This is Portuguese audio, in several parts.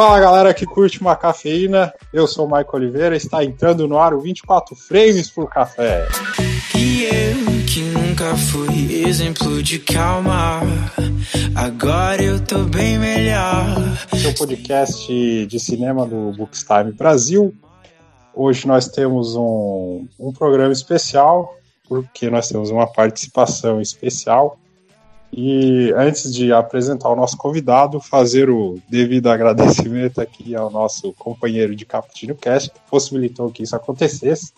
Fala galera que curte uma cafeína, eu sou o Michael Oliveira, está entrando no ar o 24 frames por café. E eu que nunca fui exemplo de calma, agora eu tô bem melhor. Seu podcast de cinema do Bookstime Brasil. Hoje nós temos um, um programa especial, porque nós temos uma participação especial e antes de apresentar o nosso convidado, fazer o devido agradecimento aqui ao nosso companheiro de Caputino Cast, que possibilitou que isso acontecesse,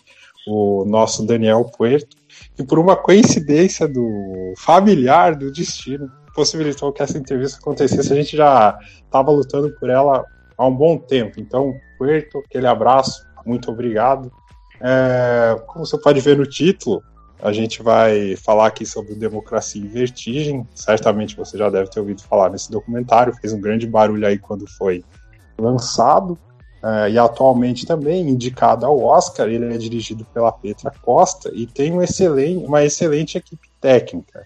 o nosso Daniel Puerto, e por uma coincidência do familiar do destino, possibilitou que essa entrevista acontecesse. A gente já estava lutando por ela há um bom tempo. Então, Puerto, aquele abraço, muito obrigado. É, como você pode ver no título, a gente vai falar aqui sobre Democracia em Vertigem. Certamente você já deve ter ouvido falar nesse documentário, fez um grande barulho aí quando foi lançado. Uh, e atualmente também indicado ao Oscar, ele é dirigido pela Petra Costa e tem um excelente, uma excelente equipe técnica.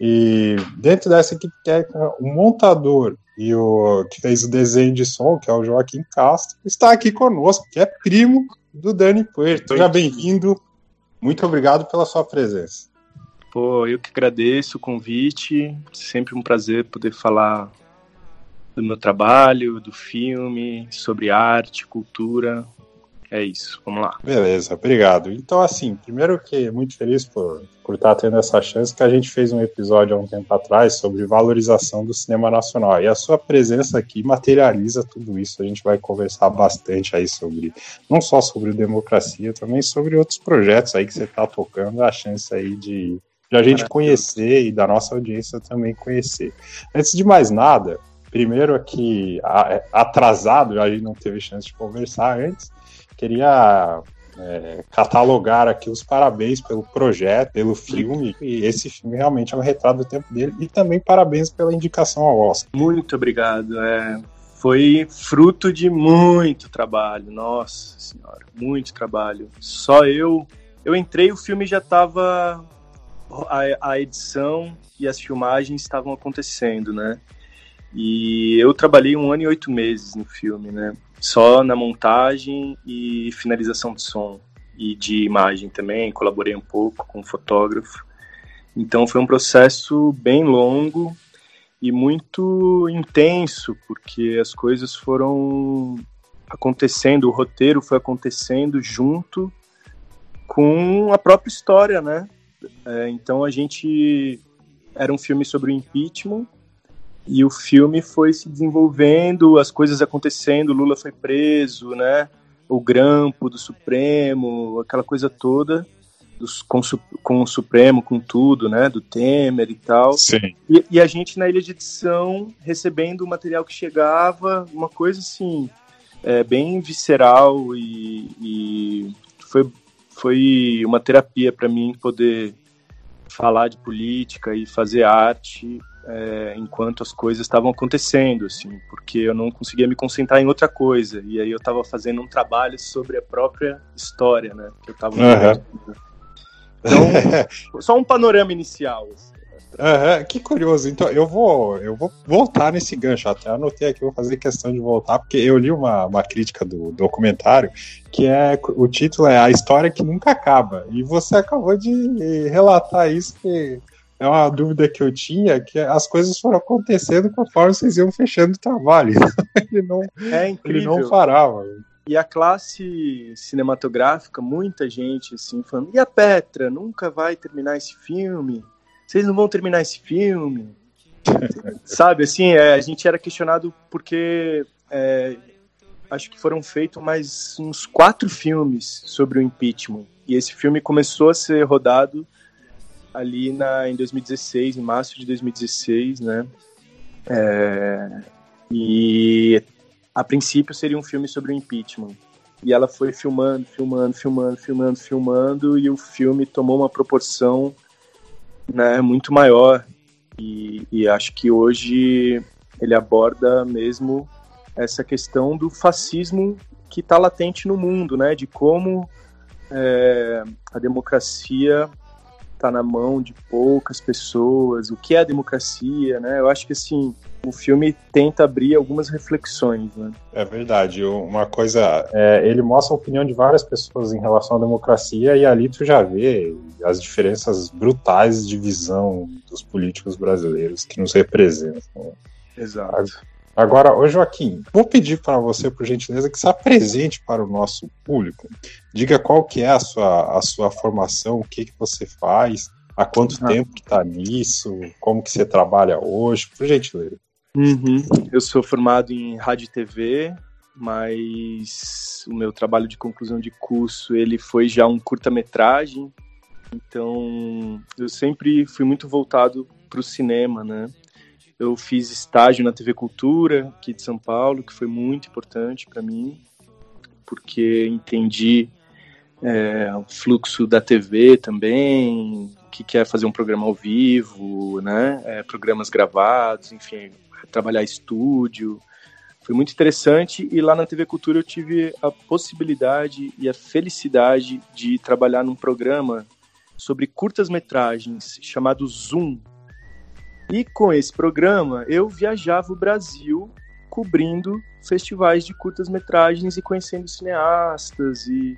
E dentro dessa equipe técnica, o montador e o que fez o desenho de som, que é o Joaquim Castro, está aqui conosco, que é primo do Dani Puerto. Seja bem-vindo muito obrigado pela sua presença. Pô, eu que agradeço o convite. Sempre um prazer poder falar do meu trabalho, do filme, sobre arte, cultura. É isso, vamos lá. Beleza, obrigado. Então, assim, primeiro que muito feliz por, por estar tendo essa chance, que a gente fez um episódio há um tempo atrás sobre valorização do cinema nacional. E a sua presença aqui materializa tudo isso. A gente vai conversar bastante aí sobre, não só sobre democracia, também sobre outros projetos aí que você está tocando, a chance aí de, de a gente conhecer e da nossa audiência também conhecer. Antes de mais nada, primeiro aqui, atrasado, a gente não teve chance de conversar antes, queria é, catalogar aqui os parabéns pelo projeto, pelo filme, e esse filme realmente é um retrato do tempo dele, e também parabéns pela indicação ao Oscar. Muito obrigado. É, foi fruto de muito trabalho, nossa senhora, muito trabalho. Só eu, eu entrei, o filme já estava, a, a edição e as filmagens estavam acontecendo, né? E eu trabalhei um ano e oito meses no filme, né? Só na montagem e finalização de som e de imagem também, colaborei um pouco com o fotógrafo. Então foi um processo bem longo e muito intenso, porque as coisas foram acontecendo, o roteiro foi acontecendo junto com a própria história, né? É, então a gente era um filme sobre o impeachment e o filme foi se desenvolvendo, as coisas acontecendo, Lula foi preso, né? O grampo do Supremo, aquela coisa toda, dos, com, com, o Supremo, com tudo, né? Do Temer e tal. Sim. E, e, a gente na ilha de edição recebendo o material que chegava, uma coisa assim, é, bem visceral e, e foi, foi uma terapia para mim poder falar de política e fazer arte é, enquanto as coisas estavam acontecendo, assim, porque eu não conseguia me concentrar em outra coisa. E aí eu estava fazendo um trabalho sobre a própria história, né? Que eu estava. Uhum. Então, só um panorama inicial. Assim. Uhum, que curioso. Então, eu vou, eu vou voltar nesse gancho. Até anotei aqui, vou fazer questão de voltar, porque eu li uma, uma crítica do documentário que é o título é A História que Nunca Acaba. E você acabou de relatar isso que é uma dúvida que eu tinha, que as coisas foram acontecendo conforme vocês iam fechando o trabalho. ele não, é ele não parava. E a classe cinematográfica, muita gente assim falando, e a Petra, nunca vai terminar esse filme? Vocês não vão terminar esse filme? Sabe, assim, é, a gente era questionado porque é, acho que foram feitos mais uns quatro filmes sobre o impeachment. E esse filme começou a ser rodado ali na, em 2016, em março de 2016, né? É, e a princípio seria um filme sobre o impeachment. E ela foi filmando, filmando, filmando, filmando, filmando, e o filme tomou uma proporção né, muito maior. E, e acho que hoje ele aborda mesmo essa questão do fascismo que está latente no mundo, né? De como é, a democracia está na mão de poucas pessoas, o que é a democracia, né? Eu acho que assim o filme tenta abrir algumas reflexões, né? É verdade. Uma coisa, é, ele mostra a opinião de várias pessoas em relação à democracia e ali tu já vê as diferenças brutais de visão dos políticos brasileiros que nos representam. Exato. Agora, ô Joaquim, vou pedir para você, por gentileza, que se apresente para o nosso público. Diga qual que é a sua, a sua formação, o que, que você faz, há quanto ah. tempo que está nisso, como que você trabalha hoje, por gentileza. Uhum. Eu sou formado em rádio e TV, mas o meu trabalho de conclusão de curso ele foi já um curta-metragem, então eu sempre fui muito voltado para o cinema, né? Eu fiz estágio na TV Cultura aqui de São Paulo, que foi muito importante para mim, porque entendi é, o fluxo da TV também, o que é fazer um programa ao vivo, né? É, programas gravados, enfim, trabalhar estúdio. Foi muito interessante e lá na TV Cultura eu tive a possibilidade e a felicidade de trabalhar num programa sobre curtas-metragens chamado Zoom. E com esse programa eu viajava o Brasil cobrindo festivais de curtas-metragens e conhecendo cineastas e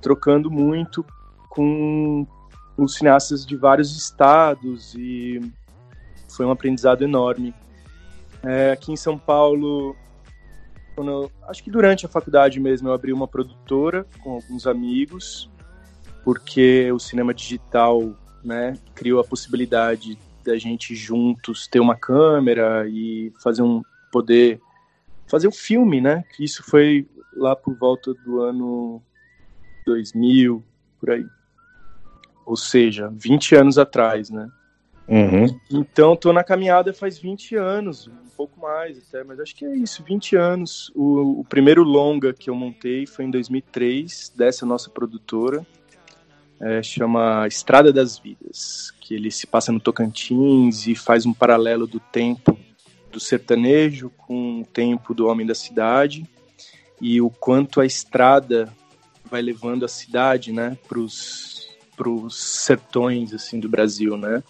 trocando muito com os cineastas de vários estados e foi um aprendizado enorme. É, aqui em São Paulo, eu, acho que durante a faculdade mesmo eu abri uma produtora com alguns amigos, porque o cinema digital né, criou a possibilidade da gente juntos ter uma câmera e fazer um poder fazer um filme, né? Que isso foi lá por volta do ano 2000, por aí. Ou seja, 20 anos atrás, né? Uhum. Então, tô na caminhada faz 20 anos, um pouco mais até, mas acho que é isso, 20 anos. O, o primeiro longa que eu montei foi em 2003, dessa nossa produtora, é, chama Estrada das Vidas, que ele se passa no Tocantins e faz um paralelo do tempo do sertanejo com o tempo do homem da cidade e o quanto a estrada vai levando a cidade, né, para os sertões assim do Brasil, né?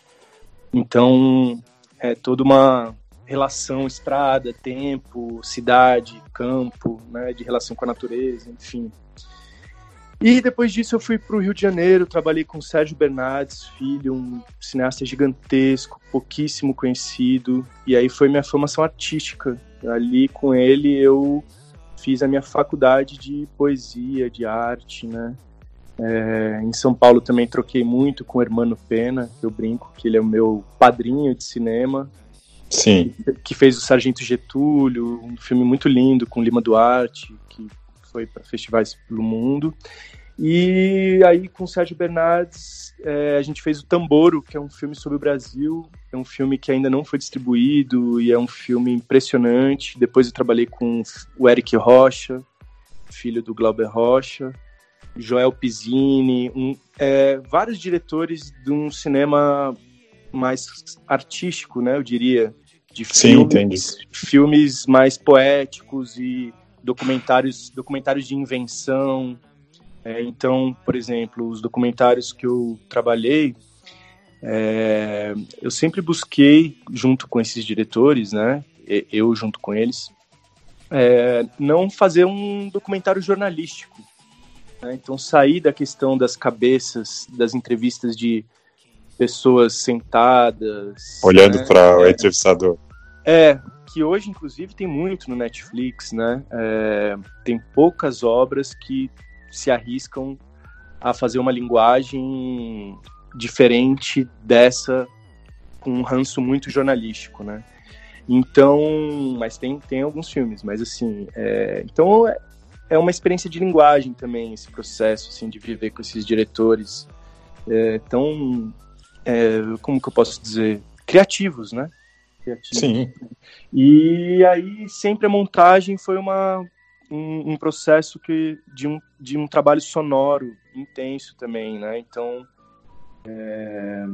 Então, é toda uma relação estrada, tempo, cidade, campo, né, de relação com a natureza, enfim. E depois disso eu fui para o Rio de Janeiro, trabalhei com Sérgio Bernardes, filho, um cineasta gigantesco, pouquíssimo conhecido, e aí foi minha formação artística. Ali com ele eu fiz a minha faculdade de poesia, de arte, né? É, em São Paulo também troquei muito com o Hermano Pena, que eu brinco que ele é o meu padrinho de cinema. Sim. Que fez o Sargento Getúlio, um filme muito lindo com Lima Duarte, que foi para festivais pelo mundo. E aí com o Sérgio Bernardes é, a gente fez o Tamboro, que é um filme sobre o Brasil. É um filme que ainda não foi distribuído e é um filme impressionante. Depois eu trabalhei com o Eric Rocha, filho do Glauber Rocha. Joel Pizzini, um, é, vários diretores de um cinema mais artístico, né, eu diria, de filmes, Sim, filmes mais poéticos e documentários, documentários de invenção. É, então, por exemplo, os documentários que eu trabalhei, é, eu sempre busquei, junto com esses diretores, né, eu junto com eles, é, não fazer um documentário jornalístico, né? Então, sair da questão das cabeças, das entrevistas de pessoas sentadas. Olhando né? para o é, entrevistador. É, que hoje, inclusive, tem muito no Netflix, né? É, tem poucas obras que se arriscam a fazer uma linguagem diferente dessa, com um ranço muito jornalístico, né? Então, mas tem, tem alguns filmes, mas assim, é, então é, é uma experiência de linguagem também, esse processo, assim, de viver com esses diretores é, tão, é, como que eu posso dizer, criativos, né? Sim. E aí sempre a montagem foi uma, um, um, processo que, de, um, de um trabalho sonoro intenso também, né? Então, é,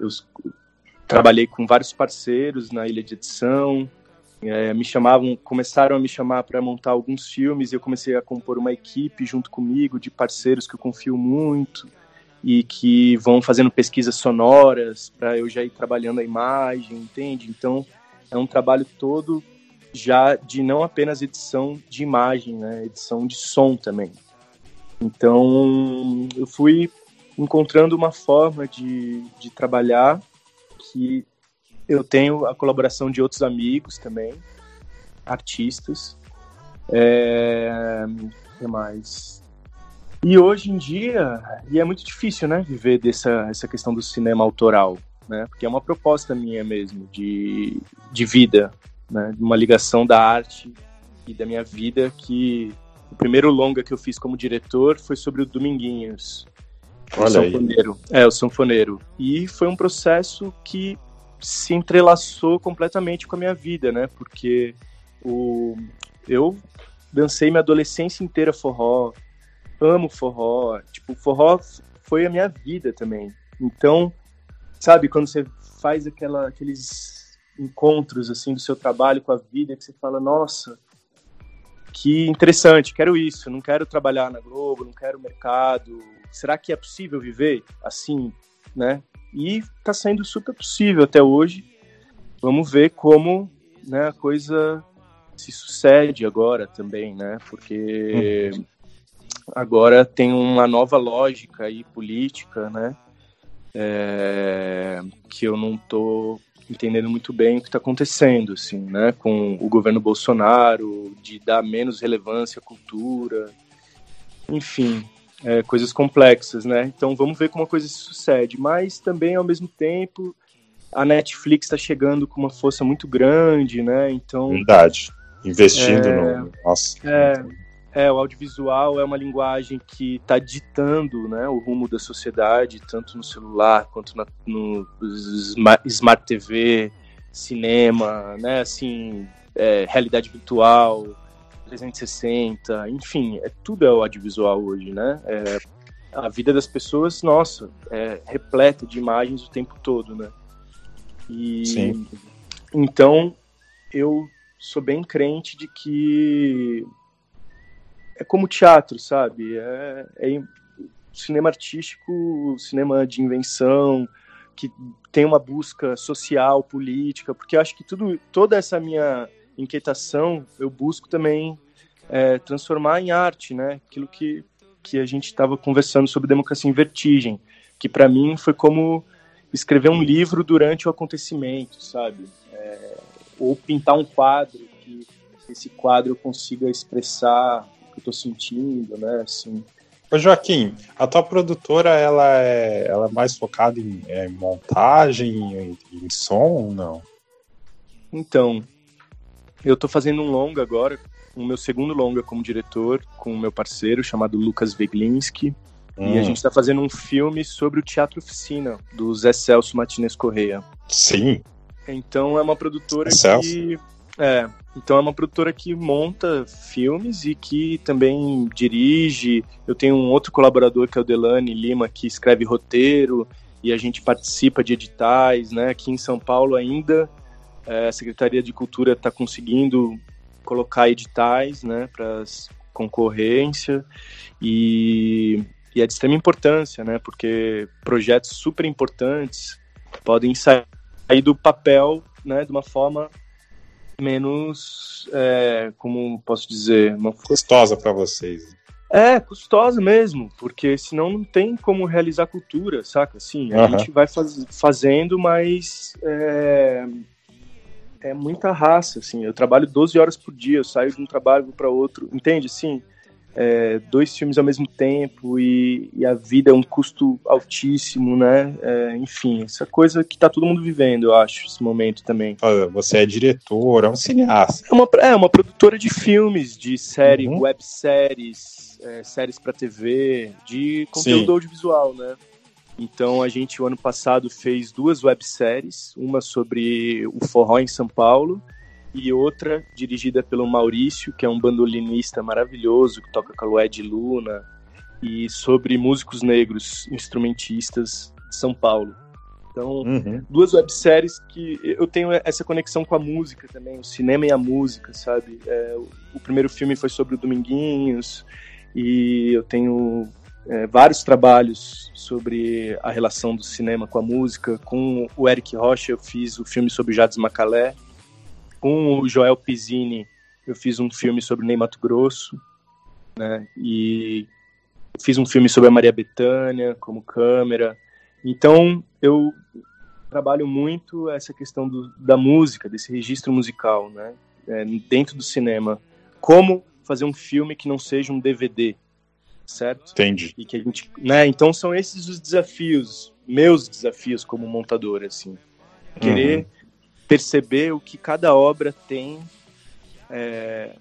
eu trabalhei com vários parceiros na ilha de edição, é, me chamavam, começaram a me chamar para montar alguns filmes e eu comecei a compor uma equipe junto comigo de parceiros que eu confio muito e que vão fazendo pesquisas sonoras para eu já ir trabalhando a imagem, entende? Então é um trabalho todo já de não apenas edição de imagem, né, edição de som também. Então, eu fui encontrando uma forma de, de trabalhar que eu tenho a colaboração de outros amigos também, artistas. É, que mais? E hoje em dia, e é muito difícil, né, viver dessa essa questão do cinema autoral, né, porque é uma proposta minha mesmo de, de vida, né, de uma ligação da arte e da minha vida que o primeiro longa que eu fiz como diretor foi sobre o Dominguinhos, Olha o sanfoneiro. Aí. É, o sanfoneiro. E foi um processo que se entrelaçou completamente com a minha vida, né? Porque o, eu dancei minha adolescência inteira forró, amo forró, tipo, forró foi a minha vida também. Então, sabe, quando você faz aquela, aqueles encontros, assim, do seu trabalho com a vida, que você fala, nossa, que interessante, quero isso, não quero trabalhar na Globo, não quero mercado. Será que é possível viver assim, né? E está sendo super possível até hoje. Vamos ver como né, a coisa se sucede agora também, né? Porque uhum. Agora tem uma nova lógica aí política, né? É, que eu não tô entendendo muito bem o que está acontecendo, assim, né, com o governo Bolsonaro, de dar menos relevância à cultura, enfim, é, coisas complexas, né? Então vamos ver como a coisa se sucede. Mas também, ao mesmo tempo, a Netflix está chegando com uma força muito grande, né? Então. Verdade. Investindo é, no. Nossa. É, é, o audiovisual é uma linguagem que está ditando né, o rumo da sociedade, tanto no celular quanto na, no Smart TV, cinema, né, assim, é, realidade virtual, 360, enfim, é, tudo é o audiovisual hoje, né? É, a vida das pessoas, nossa, é repleta de imagens o tempo todo, né? E, Sim. Então, eu sou bem crente de que é como teatro, sabe? É, é cinema artístico, cinema de invenção, que tem uma busca social, política, porque acho que tudo, toda essa minha inquietação eu busco também é, transformar em arte, né? Aquilo que, que a gente estava conversando sobre democracia em vertigem, que para mim foi como escrever um livro durante o acontecimento, sabe? É, ou pintar um quadro que esse quadro eu consiga expressar que eu tô sentindo, né? Assim. Ô Joaquim, a tua produtora ela é, ela é mais focada em, é, em montagem, em, em, som ou não? Então, eu tô fazendo um longa agora, o meu segundo longa como diretor, com o meu parceiro chamado Lucas Veglinski. Hum. E a hum. gente está fazendo um filme sobre o Teatro Oficina, do Zé Celso Martinez Correia. Sim. Então é uma produtora Celso. que. É, então é uma produtora que monta filmes e que também dirige. Eu tenho um outro colaborador que é o Delane Lima, que escreve roteiro e a gente participa de editais, né? Aqui em São Paulo ainda é, a Secretaria de Cultura está conseguindo colocar editais, né, para concorrência e, e é de extrema importância, né? Porque projetos super importantes podem sair do papel, né, de uma forma menos, é, como posso dizer, uma custosa para vocês. É, custosa mesmo, porque senão não tem como realizar cultura, saca? Assim, a uhum. gente vai faz, fazendo, mas é, é, muita raça, assim. Eu trabalho 12 horas por dia, eu saio de um trabalho para outro, entende? Sim é, dois filmes ao mesmo tempo e, e, a vida é um custo altíssimo, né? É, enfim, essa coisa que tá todo mundo vivendo, eu acho, esse momento também. Você é diretor, é um cineasta. É uma, é uma produtora de filmes, de série, uhum. webséries, é, séries para TV, de conteúdo Sim. audiovisual, né? Então a gente, o ano passado, fez duas webséries, uma sobre o forró em São Paulo e outra dirigida pelo Maurício, que é um bandolinista maravilhoso que toca com a Lued Luna, e sobre músicos negros, instrumentistas de São Paulo. Então, uhum. duas webséries que eu tenho essa conexão com a música também, o cinema e a música, sabe? É, o primeiro filme foi sobre o Dominguinhos, e eu tenho é, vários trabalhos sobre a relação do cinema com a música. Com o Eric Rocha, eu fiz o filme sobre Jades Macalé, com o Joel Pizzini, eu fiz um filme sobre Ney Mato Grosso, né? E fiz um filme sobre a Maria Bethânia como câmera. Então, eu trabalho muito essa questão do, da música, desse registro musical, né? É, dentro do cinema. Como fazer um filme que não seja um DVD, certo? Entendi. E que a gente, né? Então são esses os desafios, meus desafios como montador, assim, querer uhum. Perceber o que cada obra tem é,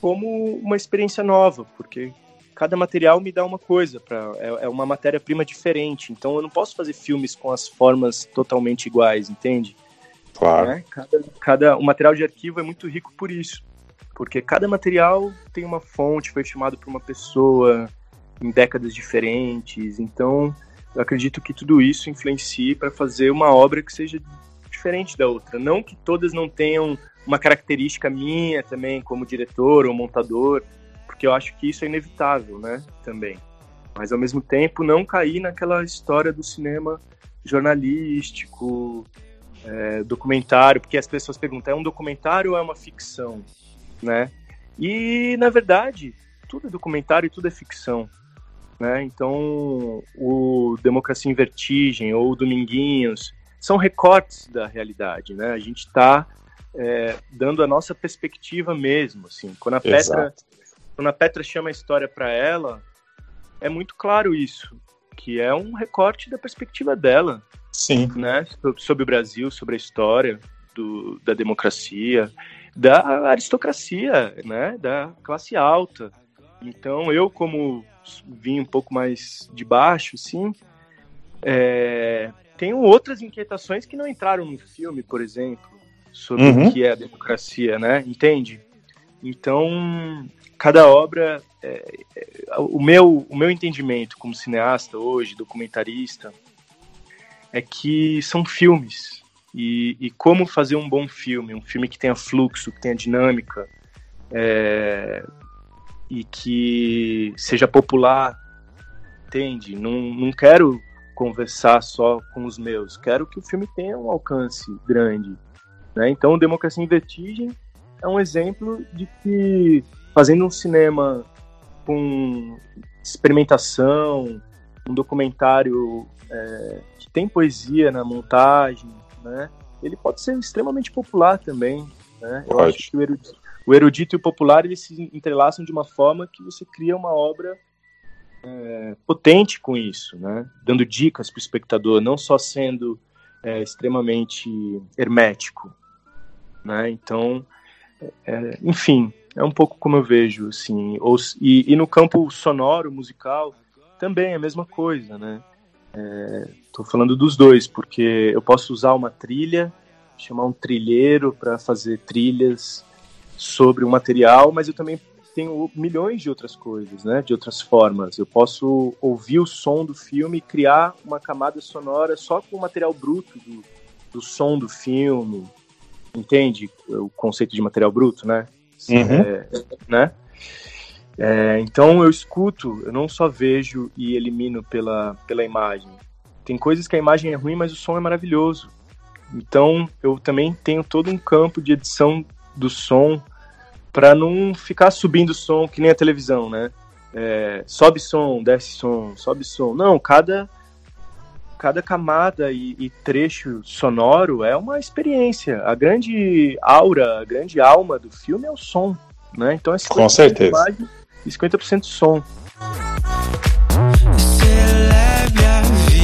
como uma experiência nova, porque cada material me dá uma coisa, pra, é, é uma matéria-prima diferente. Então eu não posso fazer filmes com as formas totalmente iguais, entende? Claro. Né? Cada, cada, o material de arquivo é muito rico por isso porque cada material tem uma fonte, foi filmado por uma pessoa em décadas diferentes, então eu acredito que tudo isso influencie para fazer uma obra que seja diferente da outra. Não que todas não tenham uma característica minha também, como diretor ou montador, porque eu acho que isso é inevitável, né? Também. Mas ao mesmo tempo não cair naquela história do cinema jornalístico, é, documentário, porque as pessoas perguntam: é um documentário ou é uma ficção? né? E na verdade, tudo é documentário e tudo é ficção, né? Então, o Democracia em Vertigem ou o Dominguinhos são recortes da realidade, né? A gente está é, dando a nossa perspectiva mesmo, assim. Quando a Petra, quando a Petra chama a história para ela, é muito claro isso, que é um recorte da perspectiva dela, Sim. né? Sobre o Brasil, sobre a história do, da democracia da aristocracia, né, da classe alta. Então eu, como vim um pouco mais de baixo, sim, é, tenho outras inquietações que não entraram no filme, por exemplo, sobre uhum. o que é a democracia, né? Entende? Então, cada obra, é, é, o meu o meu entendimento como cineasta hoje, documentarista, é que são filmes, e, e, como fazer um bom filme, um filme que tenha fluxo, que tenha dinâmica é, e que seja popular, entende? Não, não quero conversar só com os meus, quero que o filme tenha um alcance grande. Né? Então, Democracia em Vertigem é um exemplo de que fazendo um cinema com experimentação, um documentário é, que tem poesia na montagem, né? Ele pode ser extremamente popular também, né? Eu acho que o erudito, o erudito, e o popular eles se entrelaçam de uma forma que você cria uma obra é, potente com isso, né? Dando dicas para o espectador, não só sendo é, extremamente hermético, né? Então, é, enfim, é um pouco como eu vejo, assim. Ou, e, e no campo sonoro, musical, também é a mesma coisa, né? Estou é, falando dos dois, porque eu posso usar uma trilha, chamar um trilheiro para fazer trilhas sobre o material, mas eu também tenho milhões de outras coisas, né? De outras formas. Eu posso ouvir o som do filme e criar uma camada sonora só com o material bruto do, do som do filme. Entende o conceito de material bruto, né? Uhum. É, né? É, então eu escuto, eu não só vejo e elimino pela, pela imagem. Tem coisas que a imagem é ruim, mas o som é maravilhoso. Então eu também tenho todo um campo de edição do som para não ficar subindo som que nem a televisão, né? É, sobe som, desce som, sobe som. Não, cada cada camada e, e, trecho sonoro é uma experiência. A grande aura, a grande alma do filme é o som, né? Então é com certeza. Imagem, e 50% som. esse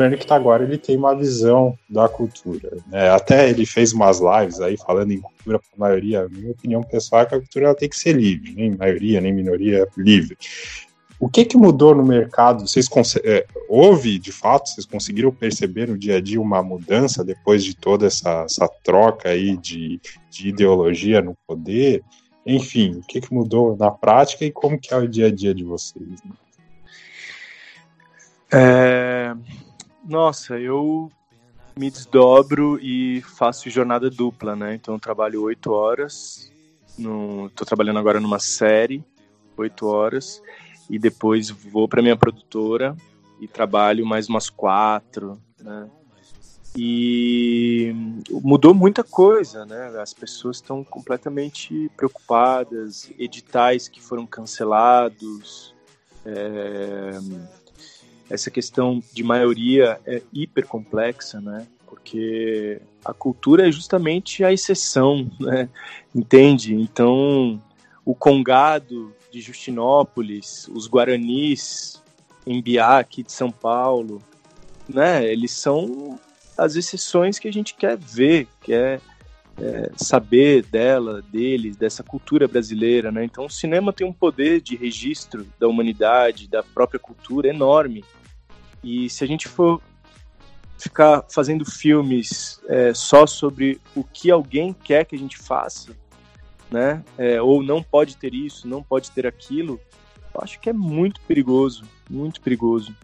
governo que está agora, ele tem uma visão da cultura. Né? Até ele fez umas lives aí falando em cultura para a maioria. Minha opinião pessoal é que a cultura ela tem que ser livre, nem maioria, nem minoria, livre. O que, que mudou no mercado? Vocês é, houve, de fato, vocês conseguiram perceber no dia a dia uma mudança depois de toda essa, essa troca aí de, de ideologia no poder? Enfim, o que, que mudou na prática e como que é o dia a dia de vocês? É... Nossa, eu me desdobro e faço jornada dupla, né? Então eu trabalho oito horas, estou trabalhando agora numa série, oito horas, e depois vou para minha produtora e trabalho mais umas quatro, né? E mudou muita coisa, né? As pessoas estão completamente preocupadas, editais que foram cancelados, é... essa questão de maioria é hiper complexa, né? Porque a cultura é justamente a exceção, né? Entende? Então, o congado de Justinópolis, os Guaranis em Biá, aqui de São Paulo, né? Eles são as exceções que a gente quer ver, quer é, saber dela, deles, dessa cultura brasileira, né? Então o cinema tem um poder de registro da humanidade, da própria cultura enorme. E se a gente for ficar fazendo filmes é, só sobre o que alguém quer que a gente faça, né? É, ou não pode ter isso, não pode ter aquilo, eu acho que é muito perigoso, muito perigoso.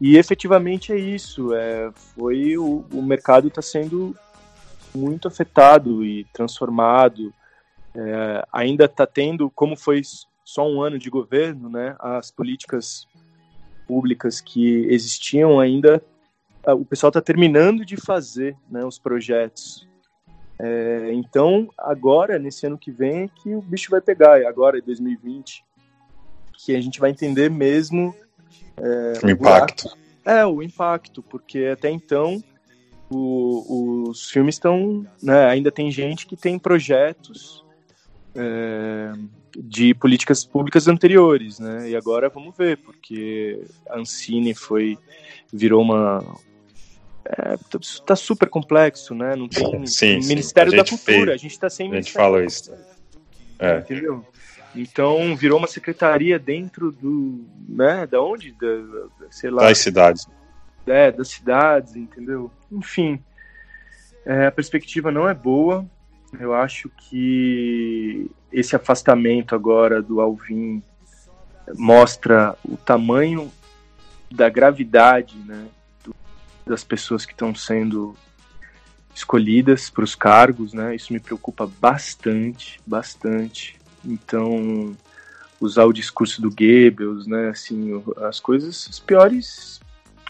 E efetivamente é isso. É, foi o, o mercado está sendo muito afetado e transformado. É, ainda está tendo, como foi só um ano de governo, né? As políticas públicas que existiam ainda, o pessoal está terminando de fazer, né? Os projetos é, então, agora, nesse ano que vem, é que o bicho vai pegar, agora, em 2020, que a gente vai entender mesmo é, o impacto. É, o impacto, porque até então o, os filmes estão. Né, ainda tem gente que tem projetos é, de políticas públicas anteriores, né? E agora vamos ver, porque a Ancine foi virou uma, é, tá super complexo, né? Não tem sim, Ministério sim. da Cultura, fez, a gente está sem A gente falou isso. É. Entendeu? Então virou uma secretaria dentro do, né, da onde, da, sei lá. Das cidades. É, das cidades, entendeu? Enfim, é, a perspectiva não é boa. Eu acho que esse afastamento agora do Alvin mostra o tamanho da gravidade, né, das pessoas que estão sendo escolhidas para os cargos, né? Isso me preocupa bastante, bastante. Então, usar o discurso do Goebbels, né? Assim, as coisas, as piores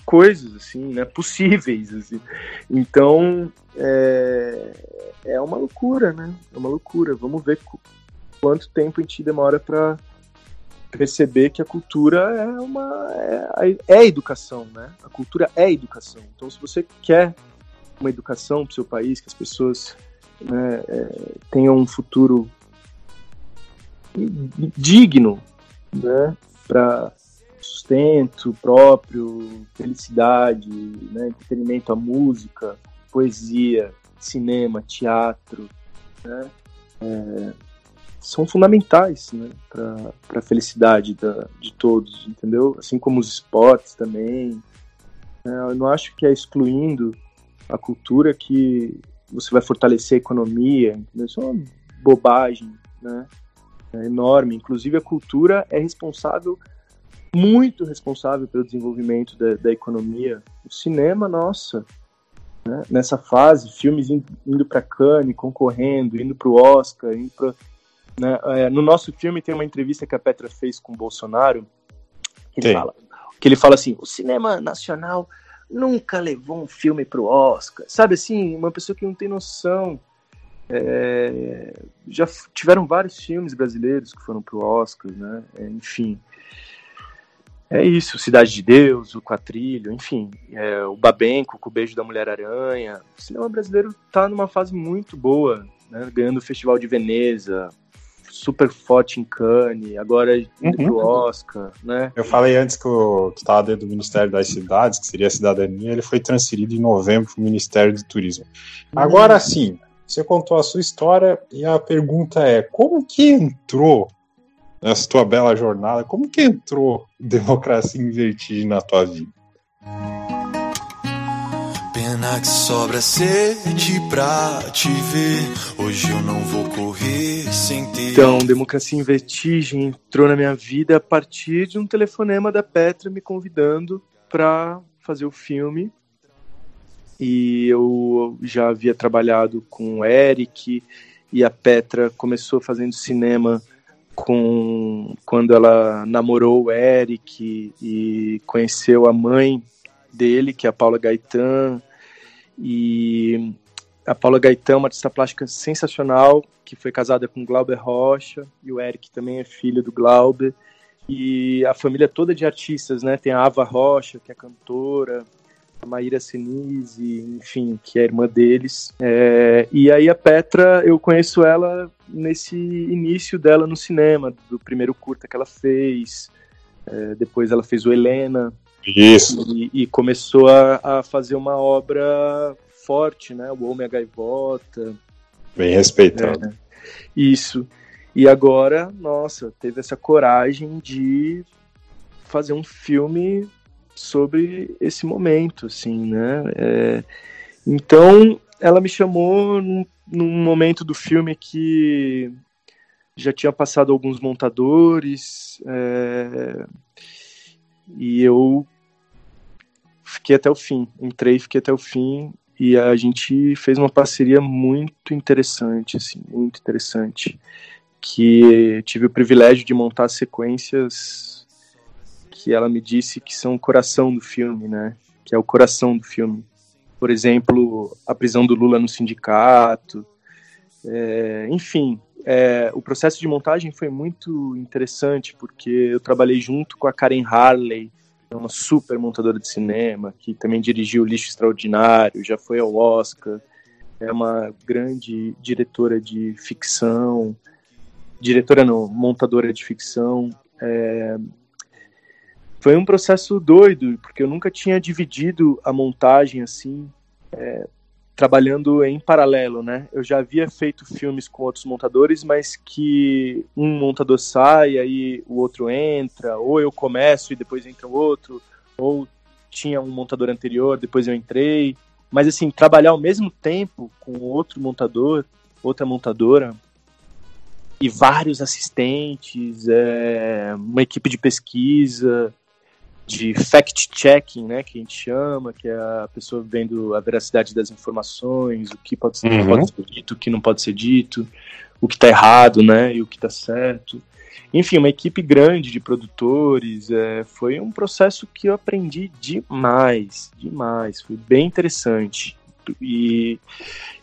coisas, assim, né? Possíveis, assim. Então, é, é uma loucura, né? É uma loucura. Vamos ver quanto tempo a gente demora para perceber que a cultura é uma é, é educação, né? A cultura é educação. Então, se você quer uma educação para o seu país, que as pessoas né, é, tenham um futuro digno, né? Para sustento próprio, felicidade, né, entretenimento, a música, poesia, cinema, teatro, né? É, são fundamentais né, para a felicidade da, de todos, entendeu? Assim como os esportes também. É, eu não acho que é excluindo a cultura que você vai fortalecer a economia, entendeu? Isso é uma bobagem, né? É enorme. Inclusive, a cultura é responsável, muito responsável pelo desenvolvimento da, da economia. O cinema, nossa, né? nessa fase, filmes indo, para Cannes, concorrendo, indo para o Oscar, indo para né? É, no nosso filme tem uma entrevista que a Petra fez com o Bolsonaro, que ele, fala, que ele fala assim: o cinema nacional nunca levou um filme para o Oscar. Sabe assim, uma pessoa que não tem noção. É, já tiveram vários filmes brasileiros que foram para o Oscar, né? É, enfim. É isso, Cidade de Deus, o Quatrilho, enfim, é, o Babenco com o Beijo da Mulher-Aranha. O cinema brasileiro está numa fase muito boa, né, ganhando o Festival de Veneza, super forte em Cannes, agora uhum. pro Oscar, né? Eu falei antes que o que estava dentro do Ministério das Cidades, que seria a cidadania, ele foi transferido em novembro para o Ministério do Turismo. Agora sim, você contou a sua história e a pergunta é: como que entrou nessa tua bela jornada? Como que entrou democracia em vertigem na tua vida? Pena que sobra sede pra te ver. Hoje eu não vou correr sem ter. Então, Democracia em Vertigem entrou na minha vida a partir de um telefonema da Petra me convidando para fazer o filme. E eu já havia trabalhado com o Eric e a Petra começou fazendo cinema com quando ela namorou o Eric e conheceu a mãe dele, que é a Paula Gaetan, e a Paula Gaetan, uma artista plástica sensacional, que foi casada com Glauber Rocha, e o Eric também é filho do Glauber, e a família toda de artistas, né? Tem a Ava Rocha, que é cantora, Maíra Senise, enfim, que é irmã deles. É, e aí a Petra, eu conheço ela nesse início dela no cinema, do primeiro curta que ela fez. É, depois ela fez o Helena, isso. E, e começou a, a, fazer uma obra forte, né? O Homem a Gaivota. Bem respeitado. É, isso. E agora, nossa, teve essa coragem de fazer um filme sobre esse momento, assim, né? É, então, ela me chamou num, num momento do filme que já tinha passado alguns montadores é, e eu fiquei até o fim. Entrei, fiquei até o fim e a gente fez uma parceria muito interessante, assim, muito interessante, que tive o privilégio de montar sequências que ela me disse que são o coração do filme, né? Que é o coração do filme. Por exemplo, a prisão do Lula no sindicato. É, enfim, é, o processo de montagem foi muito interessante porque eu trabalhei junto com a Karen Harley, é uma super montadora de cinema, que também dirigiu Lixo Extraordinário, já foi ao Oscar, é uma grande diretora de ficção, diretora não, montadora de ficção. É... Foi um processo doido, porque eu nunca tinha dividido a montagem assim, é, trabalhando em paralelo, né? Eu já havia feito filmes com outros montadores, mas que um montador sai, aí o outro entra, ou eu começo e depois entra o outro, ou tinha um montador anterior, depois eu entrei. Mas assim, trabalhar ao mesmo tempo com outro montador, outra montadora, e vários assistentes, é, uma equipe de pesquisa, de fact-checking, né, que a gente chama, que é a pessoa vendo a veracidade das informações, o que pode ser, uhum. pode ser dito, o que não pode ser dito, o que está errado, né, e o que está certo. Enfim, uma equipe grande de produtores, é, foi um processo que eu aprendi demais, demais, foi bem interessante. E,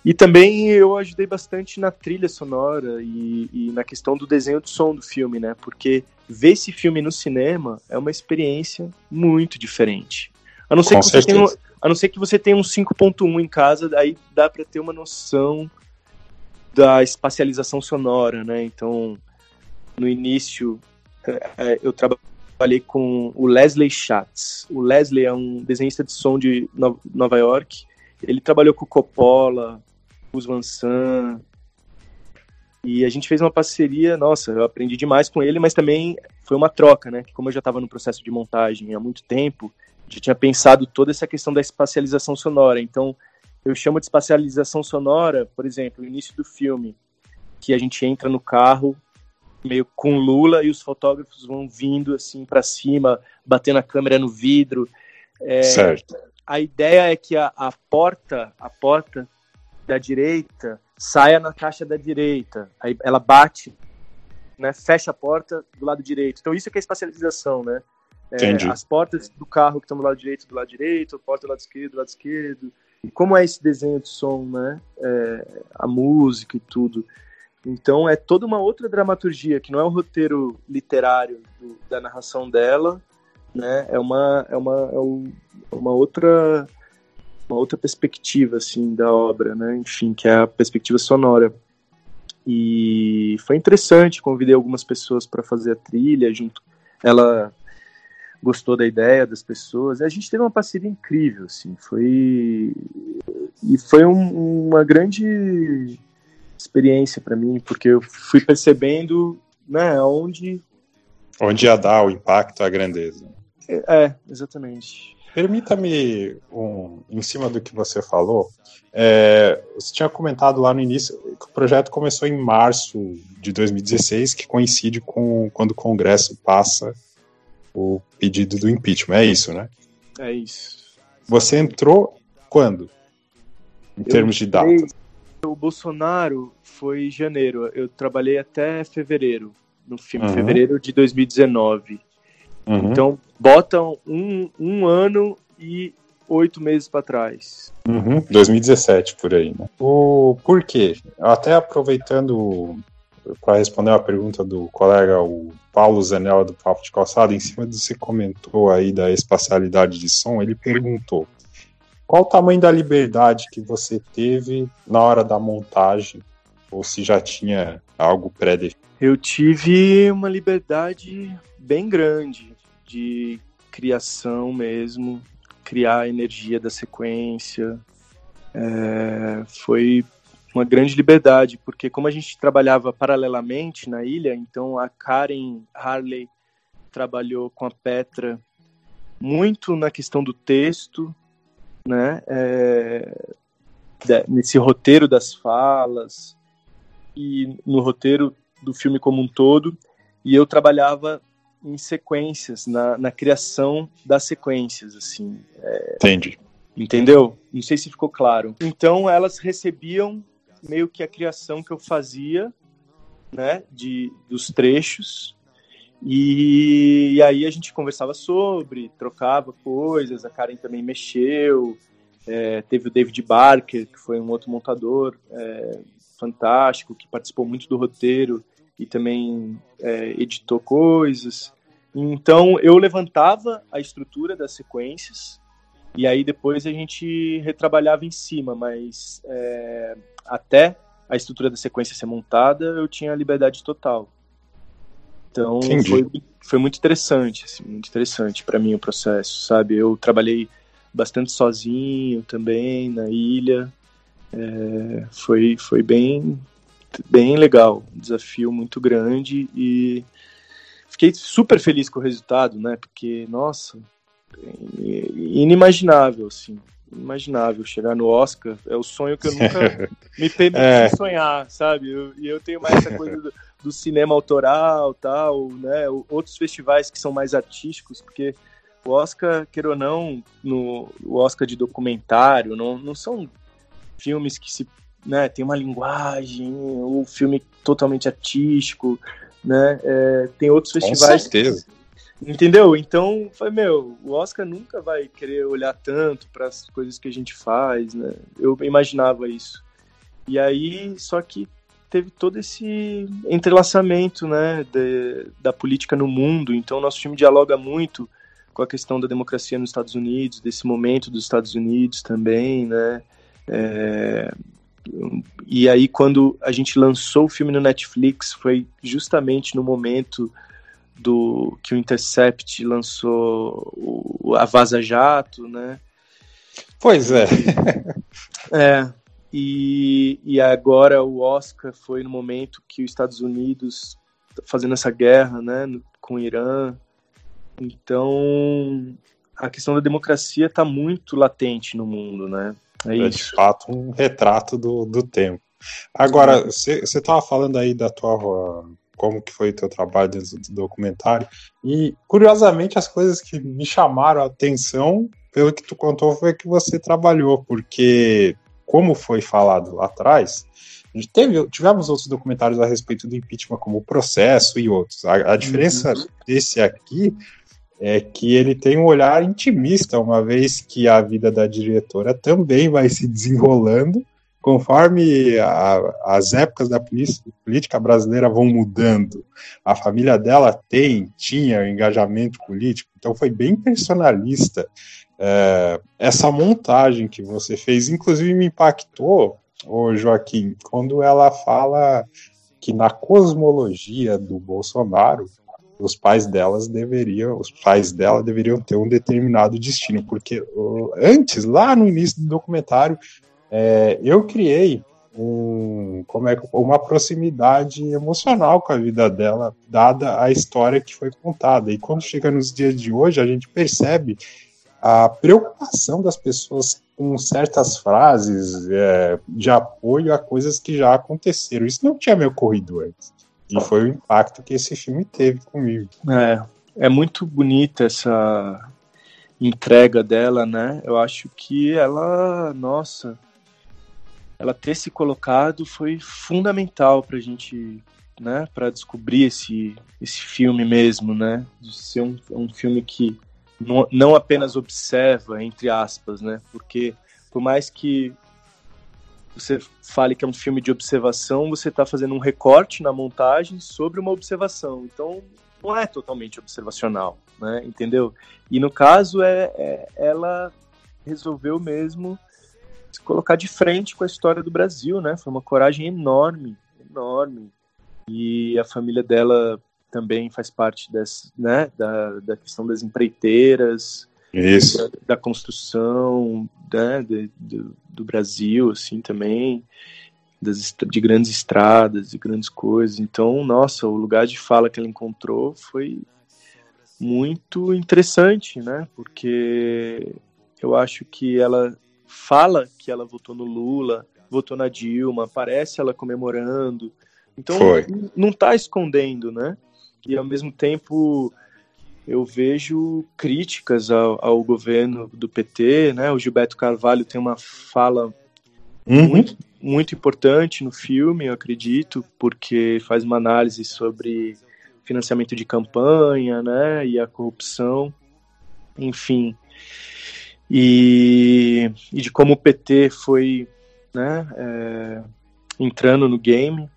e também eu ajudei bastante na trilha sonora e, e, na questão do desenho de som do filme, né? Porque ver esse filme no cinema é uma experiência muito diferente. A não ser, que você, tenha, a não ser que você tenha um 5.1 em casa, aí dá para ter uma noção da espacialização sonora, né? Então, no início, é, é, eu trabalhei com o Leslie Schatz. O Leslie é um desenhista de som de Nova York ele trabalhou com o Coppola, Gus Van Sant, e a gente fez uma parceria, nossa, eu aprendi demais com ele, mas também foi uma troca, né? Como eu já estava no processo de montagem há muito tempo, já tinha pensado toda essa questão da espacialização sonora. Então, eu chamo de espacialização sonora, por exemplo, no início do filme, que a gente entra no carro meio com Lula e os fotógrafos vão vindo assim para cima, batendo a câmera no vidro. É, certo a ideia é que a, a porta, a porta da direita saia na caixa da direita. Aí ela bate, né, fecha a porta do lado direito. Então isso é que é espacialização, né? É, as portas do carro que estão do lado direito, do lado direito, a porta do lado esquerdo, do lado esquerdo. E como é esse desenho de som, né? É, a música e tudo. Então é toda uma outra dramaturgia, que não é o roteiro literário do, da narração dela, né? É uma é uma é uma outra uma outra perspectiva assim da obra, né? Enfim, que é a perspectiva sonora. E foi interessante, convidei algumas pessoas para fazer a trilha junto. Ela gostou da ideia das pessoas. A gente teve uma parceria incrível, assim. Foi e foi um, uma grande experiência para mim, porque eu fui percebendo, né, onde onde ia dar o impacto, a grandeza. É, é exatamente. Permita-me, um, em cima do que você falou, é, você tinha comentado lá no início que o projeto começou em março de 2016, que coincide com quando o Congresso passa o pedido do impeachment. É isso, né? É isso. Você entrou quando? Em Eu termos de data? O Bolsonaro foi em janeiro. Eu trabalhei até fevereiro, no filme, uhum. fevereiro de 2019. Uhum. Então, botam um, um ano e oito meses para trás. Uhum, 2017, por aí, né? O por quê? Até aproveitando para responder uma pergunta do colega o Paulo Zanella do Papo de Calçada, em cima do que você comentou aí da espacialidade de som, ele perguntou qual o tamanho da liberdade que você teve na hora da montagem, ou se já tinha algo pré-definido? Eu tive uma liberdade bem grande de criação mesmo, criar a energia da sequência. É, foi uma grande liberdade, porque como a gente trabalhava paralelamente na ilha, então a Karen Harley trabalhou com a Petra muito na questão do texto, né, é, nesse roteiro das falas e no roteiro do filme como um todo, e eu trabalhava em sequências, na, na criação das sequências, assim. É, Entendi. Entendeu? Não sei se ficou claro. Então elas recebiam meio que a criação que eu fazia, né, de dos trechos. E, e aí a gente conversava sobre, trocava coisas. A Karen também mexeu. É, teve o David Barker, que foi um outro montador é, fantástico, que participou muito do roteiro e também é, editou coisas. Então eu levantava a estrutura das sequências e aí depois a gente retrabalhava em cima, mas é, até a estrutura da sequência ser montada eu tinha liberdade total. Então foi, foi muito interessante, assim, muito interessante para mim o processo, sabe? Eu trabalhei bastante sozinho também na ilha, é, foi foi bem bem legal, um desafio muito grande e fiquei super feliz com o resultado, né? Porque, nossa, inimaginável, assim. Inimaginável chegar no Oscar. É o sonho que eu nunca me permiti é. sonhar, sabe? Eu, e eu tenho mais essa coisa do, do, cinema autoral, tal, né? Outros festivais que são mais artísticos, porque o Oscar, queira ou não, no, o Oscar de documentário, não, não são filmes que se né, tem uma linguagem, o um filme totalmente artístico, né? É, tem outros festivais. Com certeza. Entendeu? Então, foi meu, o Oscar nunca vai querer olhar tanto para as coisas que a gente faz, né? Eu imaginava isso. E aí, só que teve todo esse entrelaçamento, né, de, da política no mundo. Então, nosso time dialoga muito com a questão da democracia nos Estados Unidos, desse momento dos Estados Unidos também, né? É, e aí, quando a gente lançou o filme no Netflix, foi justamente no momento do que o Intercept lançou o, a Vaza Jato, né? Pois é. é. E, e agora o Oscar foi no momento que os Estados Unidos tá fazendo essa guerra, né, com o Irã. Então, a questão da democracia está muito latente no mundo, né? É, é de fato um retrato do, do tempo. Agora, você estava falando aí da tua como que foi o teu trabalho dentro do documentário e curiosamente as coisas que me chamaram a atenção pelo que tu contou foi que você trabalhou porque como foi falado lá atrás teve, tivemos outros documentários a respeito do impeachment como o processo e outros a, a diferença uhum. desse aqui é que ele tem um olhar intimista, uma vez que a vida da diretora também vai se desenrolando conforme a, as épocas da política brasileira vão mudando. A família dela tem, tinha engajamento político, então foi bem personalista. É, essa montagem que você fez, inclusive me impactou, ô Joaquim, quando ela fala que na cosmologia do Bolsonaro, os pais delas deveriam, os pais dela deveriam ter um determinado destino, porque antes, lá no início do documentário, é, eu criei um, como é, uma proximidade emocional com a vida dela, dada a história que foi contada. E quando chega nos dias de hoje, a gente percebe a preocupação das pessoas com certas frases é, de apoio a coisas que já aconteceram. Isso não tinha me ocorrido antes. E foi o impacto que esse filme teve comigo. É, é muito bonita essa entrega dela, né? Eu acho que ela, nossa, ela ter se colocado foi fundamental para a gente, né, para descobrir esse, esse filme mesmo, né? De ser um, um filme que não, não apenas observa, entre aspas, né? Porque por mais que você fale que é um filme de observação, você está fazendo um recorte na montagem sobre uma observação. Então, não é totalmente observacional, né? Entendeu? E no caso, é, é ela resolveu mesmo se colocar de frente com a história do Brasil, né? Foi uma coragem enorme, enorme. E a família dela também faz parte dessa, né, da, da questão das empreiteiras, Isso. Da, da construção né, de, de, do Brasil, assim, também, das, de grandes estradas, de grandes coisas. Então, nossa, o lugar de fala que ela encontrou foi muito interessante, né, porque eu acho que ela fala que ela votou no Lula, votou na Dilma, aparece ela comemorando. Então, Foi. não está escondendo, né? e ao mesmo tempo eu vejo críticas ao, ao, governo do PT, né? O Gilberto Carvalho tem uma fala uhum. muito, muito importante no filme, eu acredito, porque faz uma análise sobre financiamento de campanha, né? E a corrupção, enfim, e, e de como o PT foi, né? É, entrando no game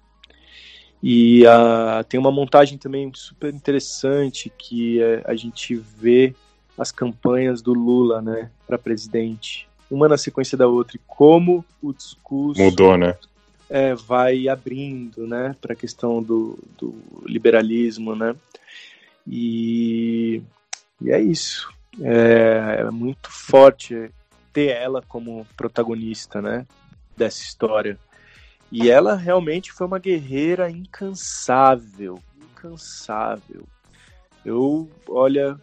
e uh, tem uma montagem também super interessante que uh, a gente vê as campanhas do Lula, né, para presidente, uma na sequência da outra, e como o discurso mudou, né? É, vai abrindo, né, para a questão do, do liberalismo, né? E, e é isso. É, é muito forte ter ela como protagonista, né, dessa história. E ela realmente foi uma guerreira incansável, incansável. Eu, olha,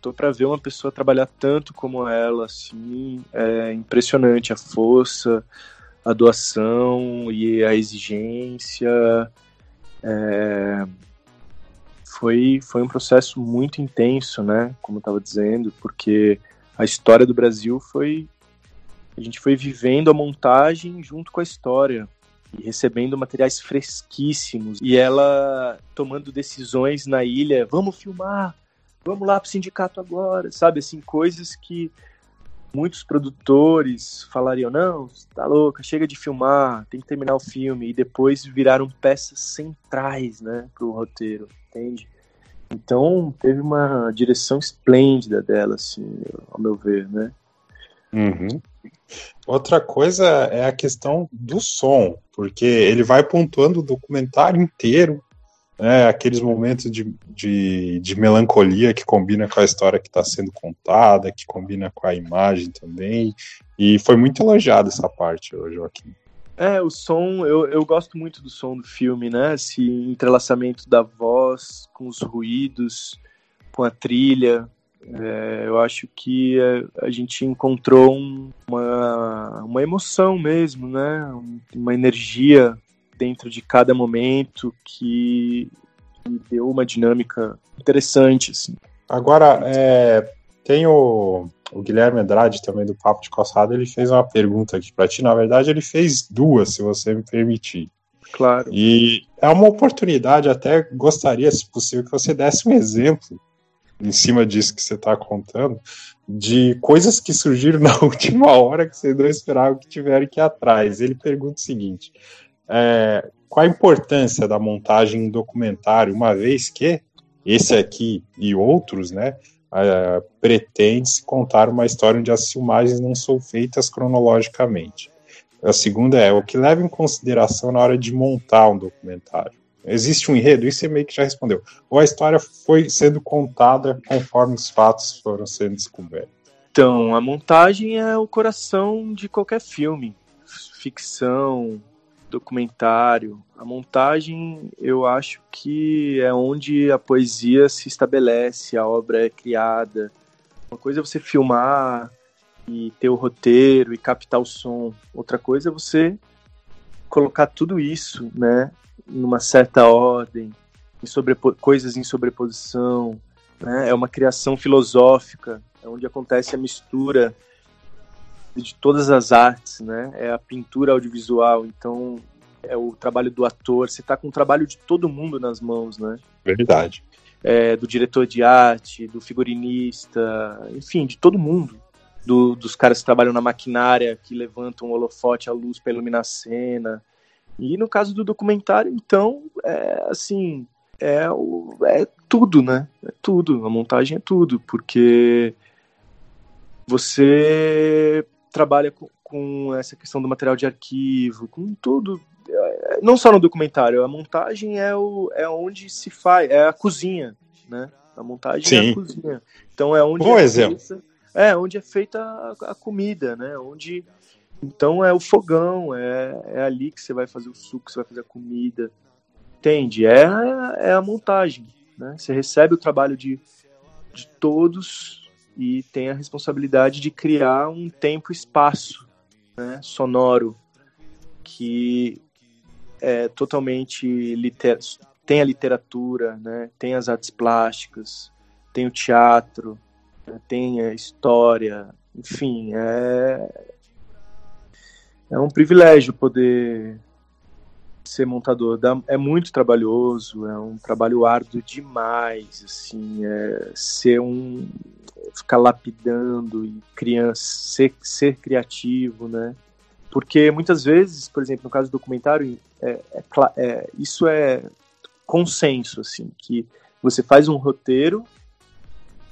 tô para ver uma pessoa trabalhar tanto como ela, assim, é impressionante a força, a doação e a exigência. É, foi, foi um processo muito intenso, né? Como eu estava dizendo, porque a história do Brasil foi. A gente foi vivendo a montagem junto com a história recebendo materiais fresquíssimos e ela tomando decisões na ilha, vamos filmar, vamos lá pro sindicato agora, sabe assim, coisas que muitos produtores falariam, não, tá louca, chega de filmar, tem que terminar o filme, e depois viraram peças centrais, né, pro roteiro, entende? Então, teve uma direção esplêndida dela, assim, ao meu ver, né? Uhum. Outra coisa é a questão do som, porque ele vai pontuando o documentário inteiro, né, aqueles momentos de, de, de, melancolia que combina com a história que está sendo contada, que combina com a imagem também, e foi muito elogiado essa parte, Joaquim. É, o som, eu, eu gosto muito do som do filme, né? Esse entrelaçamento da voz com os ruídos, com a trilha, é, eu acho que a, a gente encontrou um, uma, uma emoção mesmo, né? Uma energia dentro de cada momento que, que deu uma dinâmica interessante, assim. Agora, é, tem o, o, Guilherme Andrade também do Papo de Calçada, ele fez uma pergunta aqui para ti. Na verdade, ele fez duas, se você me permitir. Claro. E é uma oportunidade, até gostaria, se possível, que você desse um exemplo em cima disso que você está contando, de coisas que surgiram na última hora que você não esperava que tiveram que ir atrás. Ele pergunta o seguinte: é, qual a importância da montagem em documentário, uma vez que esse aqui e outros, né, é, pretende contar uma história onde as filmagens não são feitas cronologicamente. A segunda é o que leva em consideração na hora de montar um documentário. Existe um enredo? Isso você meio que já respondeu. Ou a história foi sendo contada conforme os fatos foram sendo descobertos? Então, a montagem é o coração de qualquer filme. Ficção, documentário. A montagem, eu acho que é onde a poesia se estabelece, a obra é criada. Uma coisa é você filmar e ter o roteiro e captar o som. Outra coisa é você colocar tudo isso, né, numa certa ordem, em sobrepo coisas em sobreposição, né? É uma criação filosófica, é onde acontece a mistura de todas as artes, né? É a pintura audiovisual, então é o trabalho do ator. Você está com o trabalho de todo mundo nas mãos, né? Verdade. É, do diretor de arte, do figurinista, enfim, de todo mundo. Do, dos caras que trabalham na maquinária, que levantam o holofote, a luz para iluminar a cena. E no caso do documentário, então, é assim, é, o, é tudo, né? É tudo. A montagem é tudo, porque você trabalha com, com essa questão do material de arquivo, com tudo. É, não só no documentário, a montagem é, o, é onde se faz, é a cozinha, né? A montagem Sim. é a cozinha. Então é onde. Bom é exemplo. Feita, é, onde é feita a, a comida, né? Onde então é o fogão, é, é ali que você vai fazer o suco, você vai fazer a comida. Entende? É, é a montagem. Né? Você recebe o trabalho de, de todos e tem a responsabilidade de criar um tempo e espaço né, sonoro que é totalmente liter... tem a literatura, né, tem as artes plásticas, tem o teatro, né, tem a história, enfim, é, é um privilégio poder ser montador. É muito trabalhoso, é um trabalho árduo demais, assim, é ser um ficar lapidando e criança, ser, ser criativo, né? Porque muitas vezes, por exemplo, no caso do documentário, é, é, é, isso é consenso, assim, que você faz um roteiro,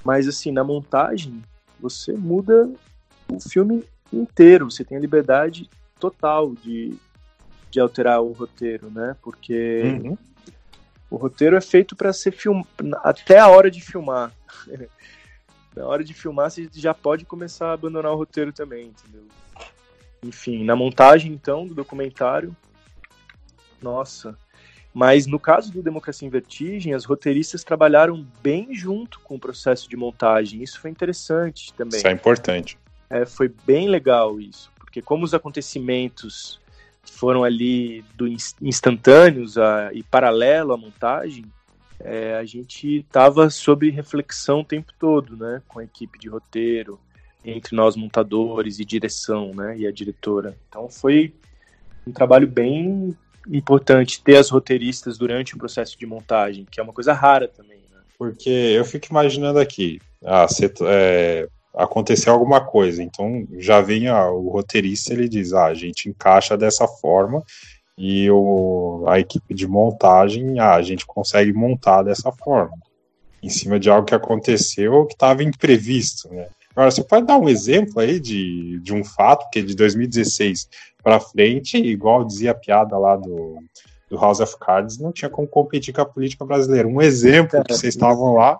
mas assim, na montagem, você muda o filme inteiro, você tem a liberdade total de, de alterar o roteiro, né? Porque uhum. o roteiro é feito para ser filmado até a hora de filmar. na hora de filmar, você já pode começar a abandonar o roteiro também, entendeu? Enfim, na montagem, então, do documentário, nossa. Mas no caso do Democracia em Vertigem, as roteiristas trabalharam bem junto com o processo de montagem. Isso foi interessante também. Isso é importante. É, foi bem legal isso porque como os acontecimentos foram ali do instantâneos a, e paralelo à montagem, é, a gente estava sob reflexão o tempo todo, né, com a equipe de roteiro, entre nós montadores e direção, né, e a diretora. Então foi um trabalho bem importante ter as roteiristas durante o processo de montagem, que é uma coisa rara também. Né? Porque eu fico imaginando aqui, ah, você, é, aconteceu alguma coisa. Então já vem a, o roteirista, ele diz, ah, a gente encaixa dessa forma e o, a equipe de montagem, ah, a gente consegue montar dessa forma, em cima de algo que aconteceu que estava imprevisto, né? Agora, você pode dar um exemplo aí de, de um fato que de 2016 para frente, igual dizia a piada lá do, do House of Cards, não tinha como competir com a política brasileira. Um exemplo que vocês estavam lá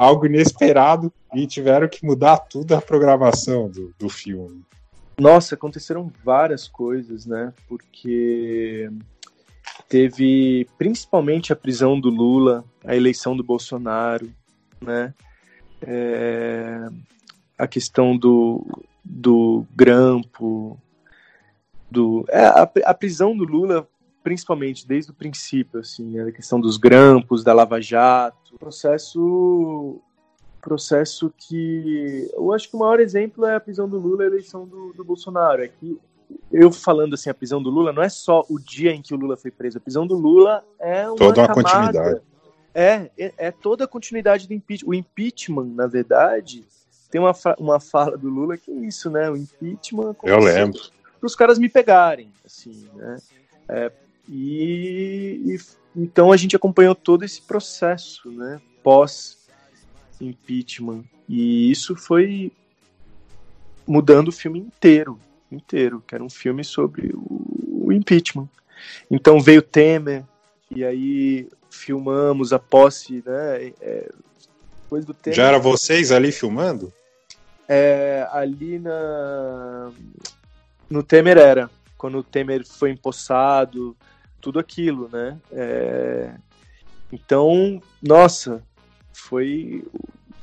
algo inesperado e tiveram que mudar tudo a programação do, do filme. Nossa, aconteceram várias coisas, né? Porque teve principalmente a prisão do Lula, a eleição do Bolsonaro, né? É, a questão do, do grampo, do é, a, a, prisão do Lula principalmente desde o princípio, assim, a questão dos grampos, da Lava Jato, processo processo que eu acho que o maior exemplo é a prisão do Lula e a eleição do, do Bolsonaro. É que eu falando assim, a prisão do Lula não é só o dia em que o Lula foi preso, a prisão do Lula é uma toda uma continuidade. É, é, é, toda a continuidade do impeachment. O impeachment, na verdade, tem uma, uma fala do Lula que é isso, né? O impeachment. Eu lembro. Para os caras me pegarem, assim, né? É, e, e, então a gente acompanhou todo esse processo, né, pós impeachment. E isso foi mudando o filme inteiro, inteiro, que era um filme sobre o, o impeachment. Então veio Temer, e aí filmamos a posse, né? É, depois do Temer. Já era vocês ali filmando? É, ali na. No Temer era. Quando o Temer foi empossado, tudo aquilo, né? É... Então, nossa, foi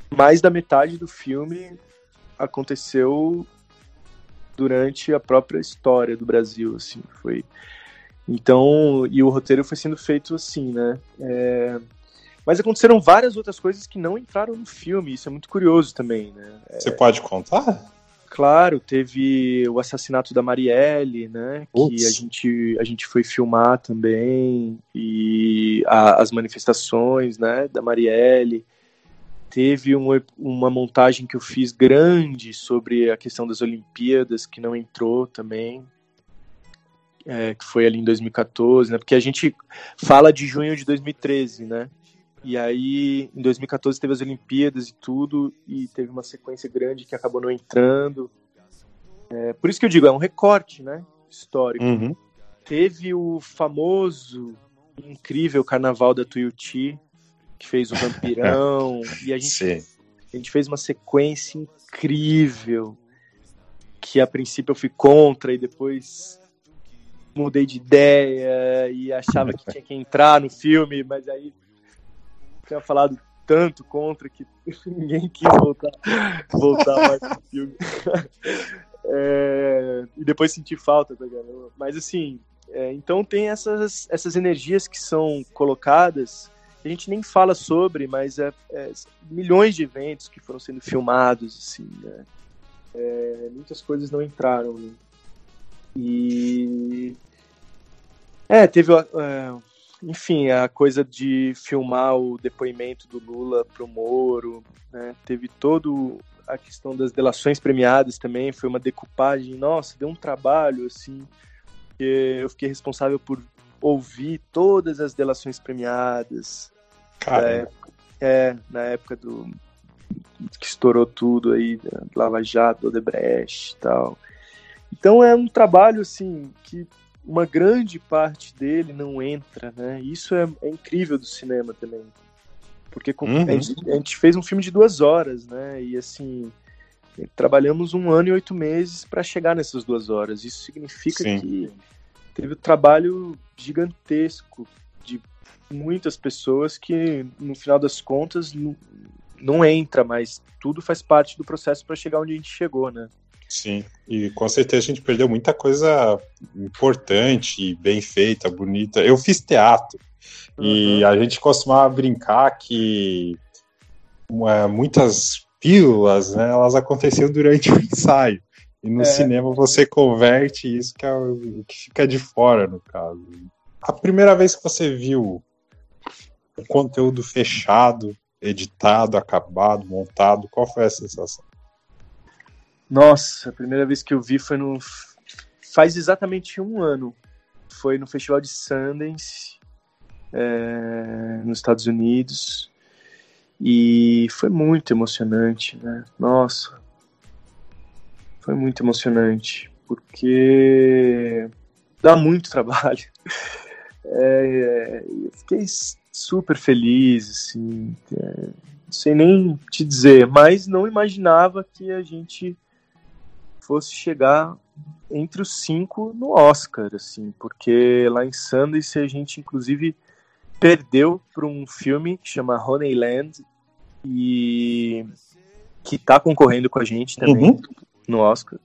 mais da metade do filme aconteceu durante a própria história do Brasil, assim, foi. Então, e o roteiro foi sendo feito assim, né? É... Mas aconteceram várias outras coisas que não entraram no filme, isso é muito curioso também, né? Você pode contar? Claro, teve o assassinato da Marielle, né? Ups. Que a gente, a gente foi filmar também, e a, as manifestações, né, da Marielle. Teve uma, uma montagem que eu fiz grande sobre a questão das Olimpíadas, que não entrou também, é, que foi ali em 2014, né? Porque a gente fala de junho de 2013, né? E aí, em 2014 teve as Olimpíadas e tudo, e teve uma sequência grande que acabou não entrando. É, por isso que eu digo, é um recorte, né? Histórico. Uhum. Teve o famoso, incrível Carnaval da Tuiuti, que fez o Vampirão, e a gente, a gente fez uma sequência incrível, que a princípio eu fui contra, e depois mudei de ideia, e achava que tinha que entrar no filme, mas aí tinha falado tanto contra que ninguém quis voltar, voltar mais no filme. É, e depois senti falta tá Mas assim, é, então tem essas, essas energias que são colocadas, a gente nem fala sobre, mas é, é milhões de eventos que foram sendo filmados, assim, né? É, muitas coisas não entraram. Né? E. É, teve é, enfim, a coisa de filmar o depoimento do Lula pro Moro, né? Teve todo a questão das delações premiadas também, foi uma decupagem, nossa, deu um trabalho, assim, que eu fiquei responsável por ouvir todas as delações premiadas. Cara. Época, é, na época do que estourou tudo aí, Lava Jato, Odebrecht e tal. Então é um trabalho, assim, que uma grande parte dele não entra, né? Isso é, é incrível do cinema também. Porque uhum. a, gente, a, gente, fez um filme de duas horas, né? E assim, trabalhamos um ano e oito meses para chegar nessas duas horas. Isso significa Sim. que teve um trabalho gigantesco de muitas pessoas que, no final das contas, não, não entra, mas tudo faz parte do processo para chegar onde a gente chegou, né? Sim, e com certeza a gente perdeu muita coisa importante, bem feita, bonita. Eu fiz teatro uhum. e a gente costumava brincar que é, muitas pílulas, né, elas aconteciam durante o ensaio. E no é. cinema você converte isso que é o que fica de fora, no caso. A primeira vez que você viu o conteúdo fechado, editado, acabado, montado, qual foi a sensação? Nossa, a primeira vez que eu vi foi no. Faz exatamente um ano. Foi no Festival de Sundance, é, nos Estados Unidos. E foi muito emocionante, né? Nossa. Foi muito emocionante. Porque dá muito trabalho. É, eu fiquei super feliz, assim. É, não sei nem te dizer, mas não imaginava que a gente fosse chegar entre os cinco no Oscar, assim, porque lá em Sundance a gente inclusive perdeu para um filme que chama Honeyland e que está concorrendo com a gente também uhum. no Oscar.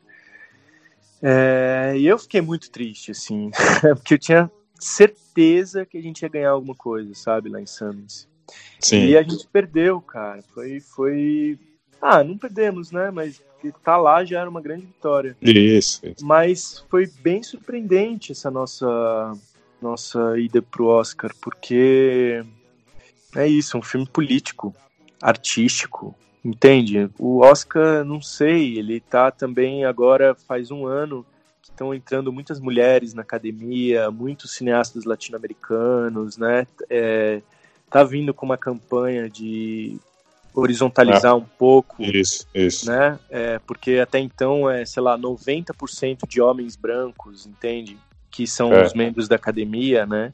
É, e eu fiquei muito triste, assim, porque eu tinha certeza que a gente ia ganhar alguma coisa, sabe, lá em Sundance. Sim. E a gente perdeu, cara. Foi, foi. Ah, não perdemos, né? Mas tá lá já era uma grande vitória. Isso, isso. Mas foi bem surpreendente essa nossa nossa ida pro Oscar, porque é isso, é um filme político, artístico, entende? O Oscar, não sei, ele tá também agora faz um ano que estão entrando muitas mulheres na academia, muitos cineastas latino-americanos, né? É, tá vindo com uma campanha de horizontalizar é. um pouco. Isso, isso. Né? É, porque até então é, sei lá, 90% de homens brancos, entende? Que são é. os membros da academia, né?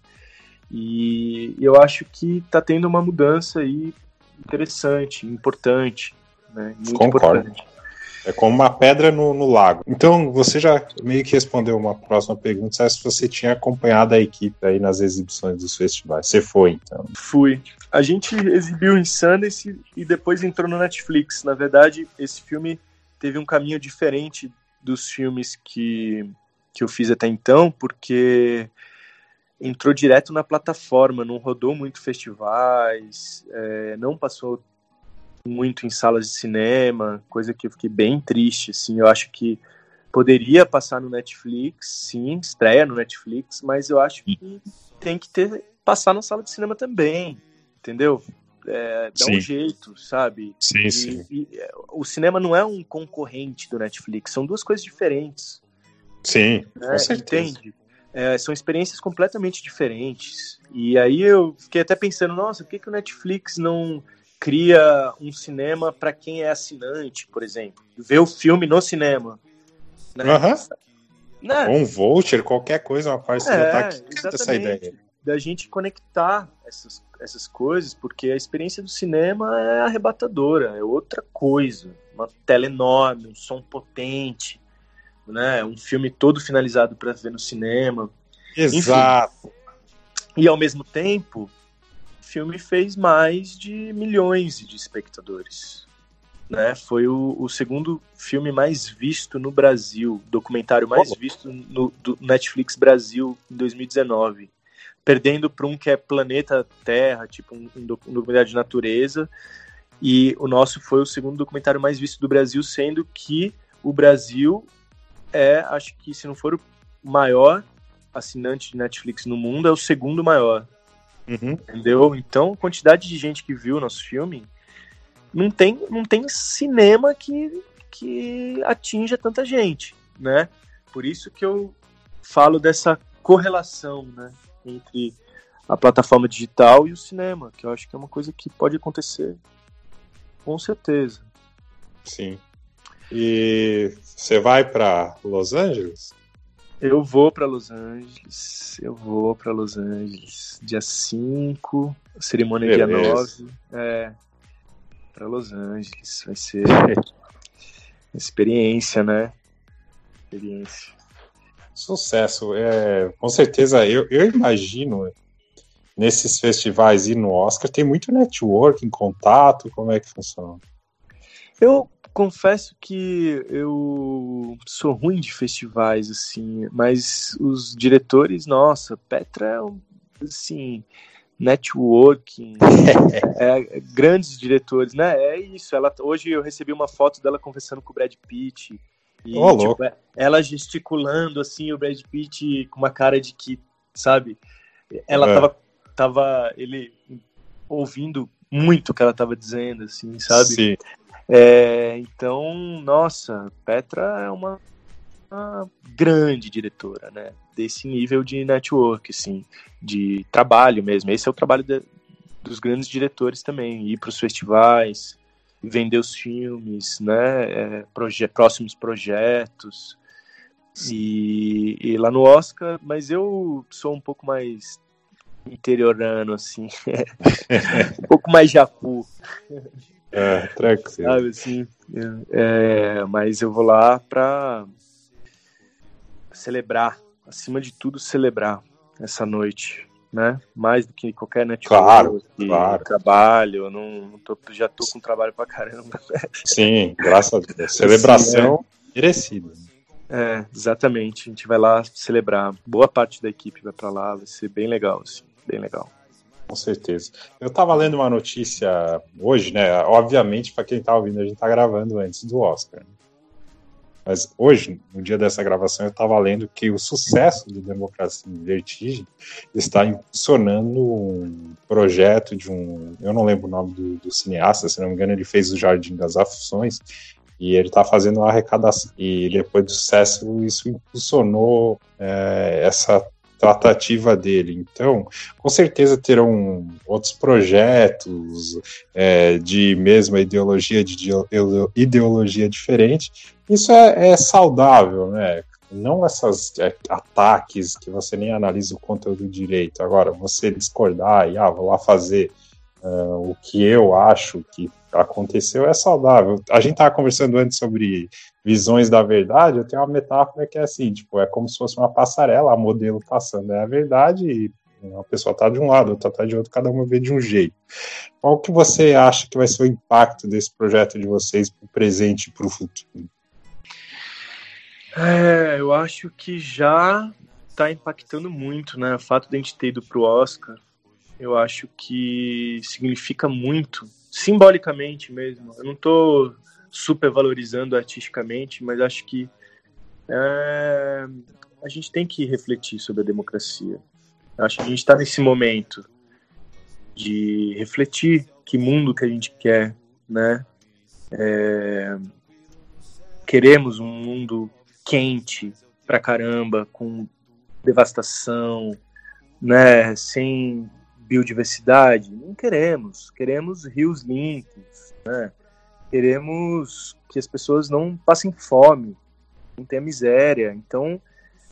E eu acho que está tendo uma mudança aí interessante, importante, né? Muito Concordo. importante. É como uma pedra no, no, lago. Então, você já meio que respondeu uma próxima pergunta, se você tinha acompanhado a equipe aí nas exibições dos festivais. Você foi, então? Fui. A gente exibiu em Sundance e depois entrou no Netflix. Na verdade, esse filme teve um caminho diferente dos filmes que, que eu fiz até então, porque entrou direto na plataforma, não rodou muito festivais, é, não passou muito em salas de cinema, coisa que eu fiquei bem triste, assim, eu acho que poderia passar no Netflix, sim, estreia no Netflix, mas eu acho que tem que ter passar na sala de cinema também, entendeu? É, dá sim. um jeito, sabe? Sim, e, sim. E, o cinema não é um concorrente do Netflix, são duas coisas diferentes. Sim, né? com certeza. Entende? É, são experiências completamente diferentes. E aí eu fiquei até pensando, nossa, por que, que o Netflix não cria um cinema para quem é assinante, por exemplo? Ver o filme no cinema. Né? Uhum. Né? um voucher, qualquer coisa, uma parceria é, tá aqui essa ideia. Da gente conectar essas, essas coisas, porque a experiência do cinema é arrebatadora, é outra coisa. Uma tela enorme, um som potente, né? Um filme todo finalizado para ver no cinema. Exato. Enfim. E ao mesmo tempo, filme fez mais de milhões de espectadores. Né? Foi o, o segundo filme mais visto no Brasil, documentário mais visto no Netflix Brasil em 2019. Perdendo para um que é Planeta Terra, tipo um, um documentário de natureza. E o nosso foi o segundo documentário mais visto do Brasil, sendo que o Brasil é, acho que se não for o maior assinante de Netflix no mundo, é o segundo maior. Uhum. Entendeu? Então, a quantidade de gente que viu o nosso filme, não tem, não tem cinema que, que atinja tanta gente, né? Por isso que eu falo dessa correlação, né, entre a plataforma digital e o cinema, que eu acho que é uma coisa que pode acontecer com certeza. Sim. E você vai para Los Angeles? Eu vou para Los Angeles. Eu vou para Los Angeles. Dia 5, cerimônia Beleza. dia 9. É. Para Los Angeles. Vai ser experiência, né? Experiência. Sucesso. É, com certeza, eu, eu imagino nesses festivais e no Oscar tem muito networking, contato, como é que funciona? Eu confesso que eu sou ruim de festivais, assim, mas os diretores, nossa, Petra é, assim, networking, é, grandes diretores, né? É isso. Ela, hoje eu recebi uma foto dela conversando com o Brad Pitt. E, oh, tipo, ela gesticulando, assim, o Brad Pitt com uma cara de que, sabe? Ela é. tava, tava, ele ouvindo muito o que ela tava dizendo, assim, sabe? Sim. É, então, nossa, Petra é uma, uma, grande diretora, né? Desse nível de network, assim, de trabalho mesmo. Esse é o trabalho de, dos grandes diretores também, ir para os festivais, vender os filmes, né? É, proje próximos projetos. E, e, lá no Oscar, mas eu sou um pouco mais interiorano, assim, um pouco mais jacu. É, tranquilo. Sabe, assim, é, mas eu vou lá pra celebrar, acima de tudo, celebrar essa noite, né? Mais do que qualquer network, claro, claro. trabalho, eu não, não tô, já tô com trabalho pra caramba. Sim, graças a Deus. Celebração Sim, é. merecida. É, exatamente. A gente vai lá celebrar. Boa parte da equipe vai para lá, vai ser bem legal, assim, bem legal. Com certeza. Eu estava lendo uma notícia hoje, né? Obviamente, para quem está ouvindo, a gente está gravando antes do Oscar. Né? Mas hoje, no dia dessa gravação, eu estava lendo que o sucesso do Democracia em Vertigem está impulsionando um projeto de um. Eu não lembro o nome do, do cineasta, se não me engano, ele fez o Jardim das Aflições, e ele está fazendo uma arrecadação. E depois do sucesso, isso impulsionou é, essa tratativa dele. Então, com certeza terão outros projetos é, de mesma ideologia, de ideologia diferente. Isso é, é saudável, né? Não esses é, ataques que você nem analisa o conteúdo direito. Agora, você discordar e, ah, vou lá fazer uh, o que eu acho que aconteceu é saudável. A gente estava conversando antes sobre visões da verdade, eu tenho uma metáfora que é assim, tipo, é como se fosse uma passarela, a modelo passando é a verdade e uma pessoa está de um lado, outra está de outro, cada uma vê de um jeito. Qual que você acha que vai ser o impacto desse projeto de vocês para o presente e para o futuro? É, eu acho que já está impactando muito, né? O fato de a gente ter ido para o Oscar, eu acho que significa muito simbolicamente mesmo. Eu não estou super valorizando artisticamente, mas acho que é, a gente tem que refletir sobre a democracia. Acho que a gente está nesse momento de refletir que mundo que a gente quer, né? É, queremos um mundo quente pra caramba, com devastação, né? Sem biodiversidade? Não queremos. Queremos rios limpos, né? Queremos que as pessoas não passem fome, não tenha miséria. Então,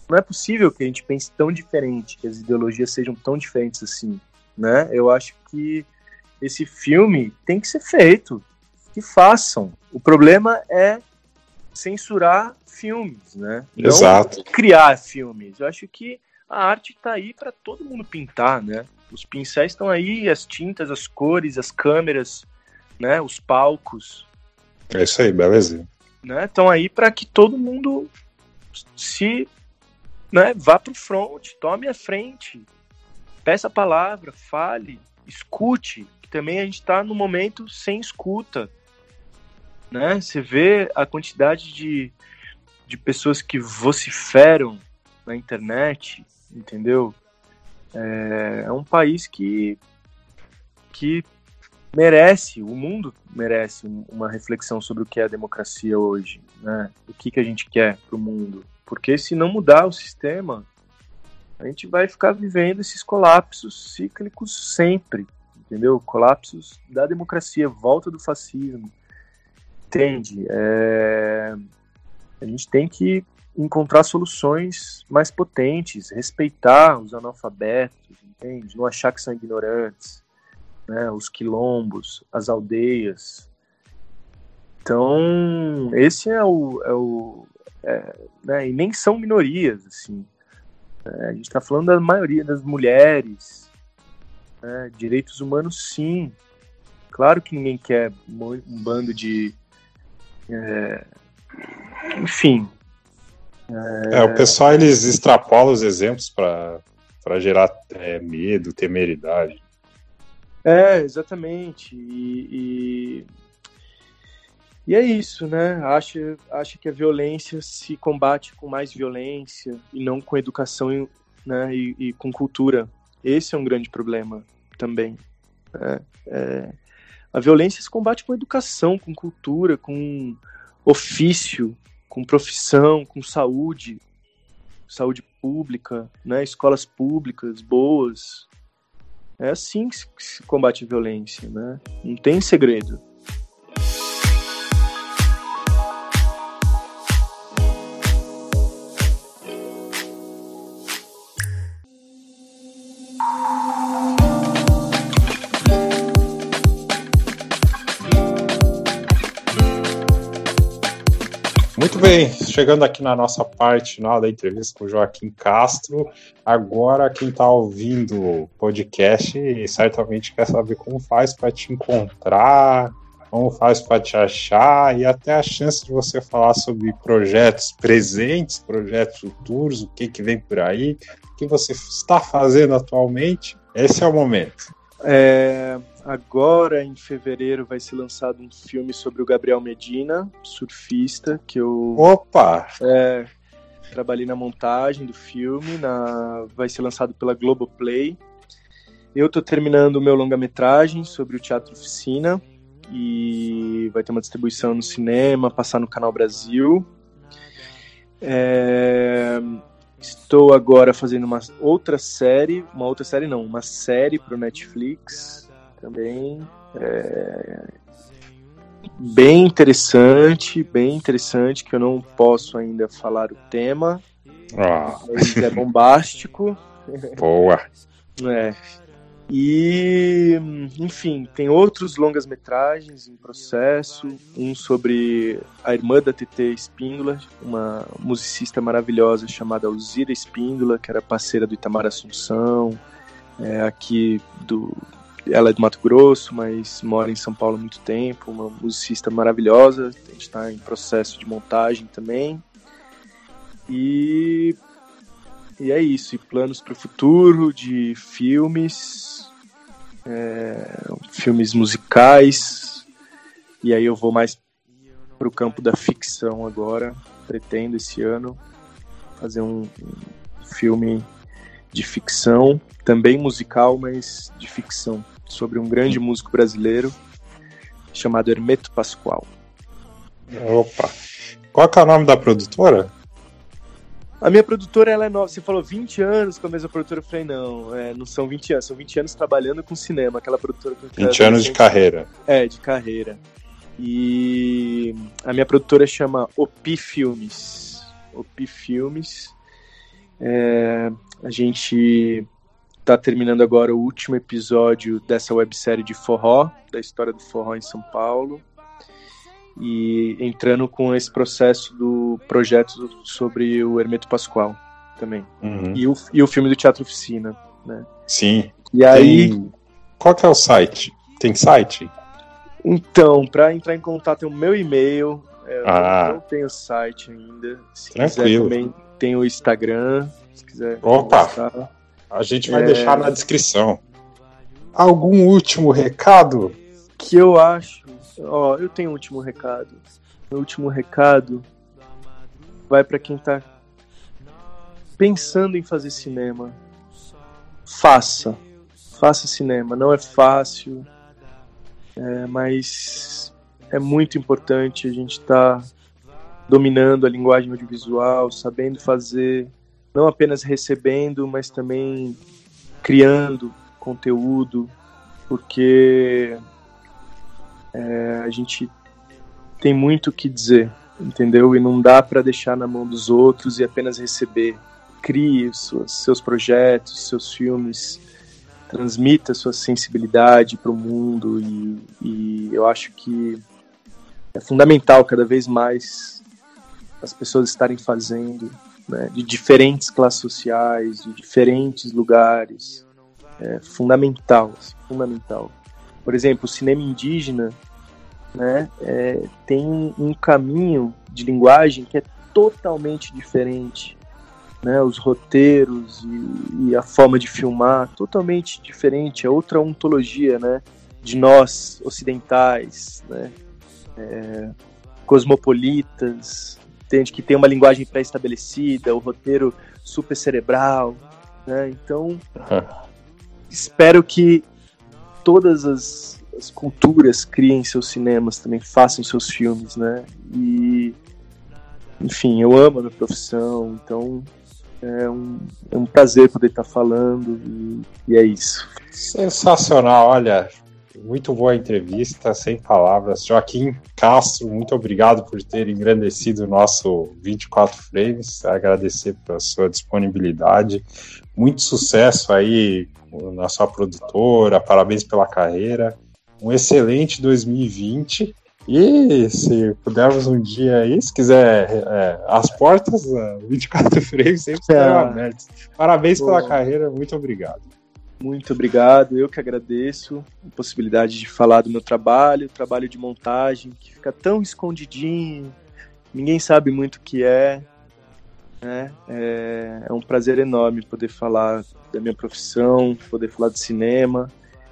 não é possível que a gente pense tão diferente, que as ideologias sejam tão diferentes assim, né? Eu acho que esse filme tem que ser feito, que façam. O problema é censurar filmes, né? Não Exato. criar filmes. Eu acho que a arte está aí para todo mundo pintar, né? Os pincéis estão aí, as tintas, as cores, as câmeras, né? Os palcos. É isso aí, beleza. Né? Estão aí para que todo mundo se né, vá para o front, tome a frente, peça a palavra, fale, escute. Que também a gente está no momento sem escuta. Né? Você vê a quantidade de, de pessoas que vociferam na internet, entendeu? É, é um país que, que merece, o mundo merece uma reflexão sobre o que é a democracia hoje, né? O que, que a gente quer para o mundo. Porque se não mudar o sistema, a gente vai ficar vivendo esses colapsos cíclicos sempre, entendeu? Colapsos da democracia, volta do fascismo. Entende? É... A gente tem que encontrar soluções mais potentes, respeitar os analfabetos, entende? Não achar que são ignorantes, né? Os quilombos, as aldeias. Então, esse é o, é o é, né? E nem são minorias, assim. É, a gente está falando da maioria das mulheres, né? direitos humanos, sim. Claro que ninguém quer um bando de é, enfim, é, o pessoal eles extrapolam os exemplos para gerar é, medo, temeridade. É, exatamente. E, e, e, é isso, né? Acho, acho que a violência se combate com mais violência e não com educação né? e, e com cultura. Esse é um grande problema também. É, é, a violência se combate com educação, com cultura, com ofício, com profissão, com saúde, saúde pública, né, escolas públicas boas. É assim que se combate a violência, né? Não tem segredo. Bem, chegando aqui na nossa parte final da entrevista com o Joaquim Castro. Agora, quem está ouvindo o podcast certamente quer saber como faz para te encontrar, como faz para te achar e até a chance de você falar sobre projetos presentes, projetos futuros, o que, que vem por aí, o que você está fazendo atualmente. Esse é o momento. É, agora, em fevereiro, vai ser lançado um filme sobre o Gabriel Medina, surfista, que eu. Opa! É, trabalhei na montagem do filme, na, vai ser lançado pela Globoplay. Eu estou terminando o meu longa-metragem sobre o Teatro Oficina e vai ter uma distribuição no cinema, passar no Canal Brasil. É, Estou agora fazendo uma outra série, uma outra série não, uma série para o Netflix também. É... Bem interessante, bem interessante, que eu não posso ainda falar o tema, Ah, mas é bombástico. boa. É. E, enfim, tem outros longas-metragens em processo. Um sobre a irmã da TT Espíndola, uma musicista maravilhosa chamada Alzira Espíndola, que era parceira do Itamar Assunção, é, aqui do. Ela é do Mato Grosso, mas mora em São Paulo há muito tempo. Uma musicista maravilhosa. A gente está em processo de montagem também. E e é isso, e planos para o futuro de filmes, é, filmes musicais, e aí eu vou mais para o campo da ficção agora, pretendo esse ano fazer um, um filme de ficção, também musical, mas de ficção, sobre um grande músico brasileiro chamado Hermeto Pascoal. Opa. Qual é o nome da produtora? A minha produtora, ela é nova. Você falou 20 anos com a mesma produtora. Eu falei, não, é, não são 20 anos, são 20 anos trabalhando com cinema, aquela produtora que 20 anos de carreira. É, de carreira. E a minha produtora chama Opi Filmes. Opi Filmes. É, a gente tá terminando agora o último episódio dessa websérie de forró, da história do forró em São Paulo e entrando com esse processo do projeto sobre o Hermeto Pascoal também. Uhum. E, o, e o filme do Teatro Oficina, né? Sim. E aí, Tem- Qual que é o site? Tem site? então, para entrar em contato, tem o meu e-mail. é, eu Ah. não tenho site ainda. Se Tranquilo. quiser também tem o Instagram. Se quiser. Opa. conversar. A gente vai É. deixar na descrição. Algum último recado? Que eu acho. Ó, eu tenho um último recado. Meu último recado vai para quem tá pensando em fazer cinema. Faça. Faça cinema. Não é fácil, é, mas é muito importante a gente estar dominando a linguagem audiovisual, sabendo fazer, não apenas recebendo, mas também criando conteúdo, porque é, a gente tem muito o que dizer, entendeu? E não dá para deixar na mão dos outros e apenas receber. Crie suas, seus projetos, seus filmes, transmita sua sensibilidade para o mundo e, e eu acho que é fundamental cada vez mais as pessoas estarem fazendo, né, de diferentes classes sociais, de diferentes lugares. É fundamental, assim, fundamental. Por exemplo, o cinema indígena né, é, tem um caminho de linguagem que é totalmente diferente. Né, os roteiros e, e a forma de filmar totalmente diferente, é outra ontologia né, de nós ocidentais, né, é, cosmopolitas, entende que tem uma linguagem pré-estabelecida, o roteiro super cerebral, né, então espero que todas as, as culturas criem seus cinemas também, façam seus filmes, né? E, enfim, eu amo a minha profissão, então é um, é um prazer poder estar falando e, e é isso. Sensacional, olha. Muito boa entrevista, sem palavras. Joaquim Castro, muito obrigado por ter engrandecido o nosso 24 Frames. Agradecer pela sua disponibilidade. Muito sucesso aí na sua produtora, parabéns pela carreira. Um excelente 2020. E se pudermos um dia aí, se quiser, é, as portas, uh, 24 frames sempre Ah. abertas. Parabéns pela carreira, muito obrigado. Muito obrigado, eu que agradeço a possibilidade de falar do meu trabalho, trabalho de montagem, que fica tão escondidinho, ninguém sabe muito o que é. Né? É, é um prazer enorme poder falar da minha profissão, poder falar de cinema,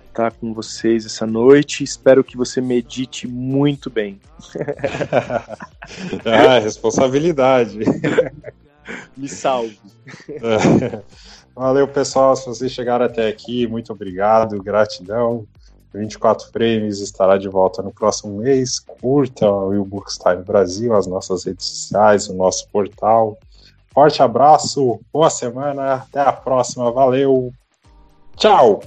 estar com vocês essa noite. Espero que você medite muito bem. ah, responsabilidade. Me salve. Valeu, pessoal. Se vocês chegaram até aqui, muito obrigado, gratidão. 24 Frames estará de volta no próximo mês. Curta o Books Time Brasil, as nossas redes sociais, o nosso portal. Forte abraço, boa semana, até a próxima, valeu, tchau!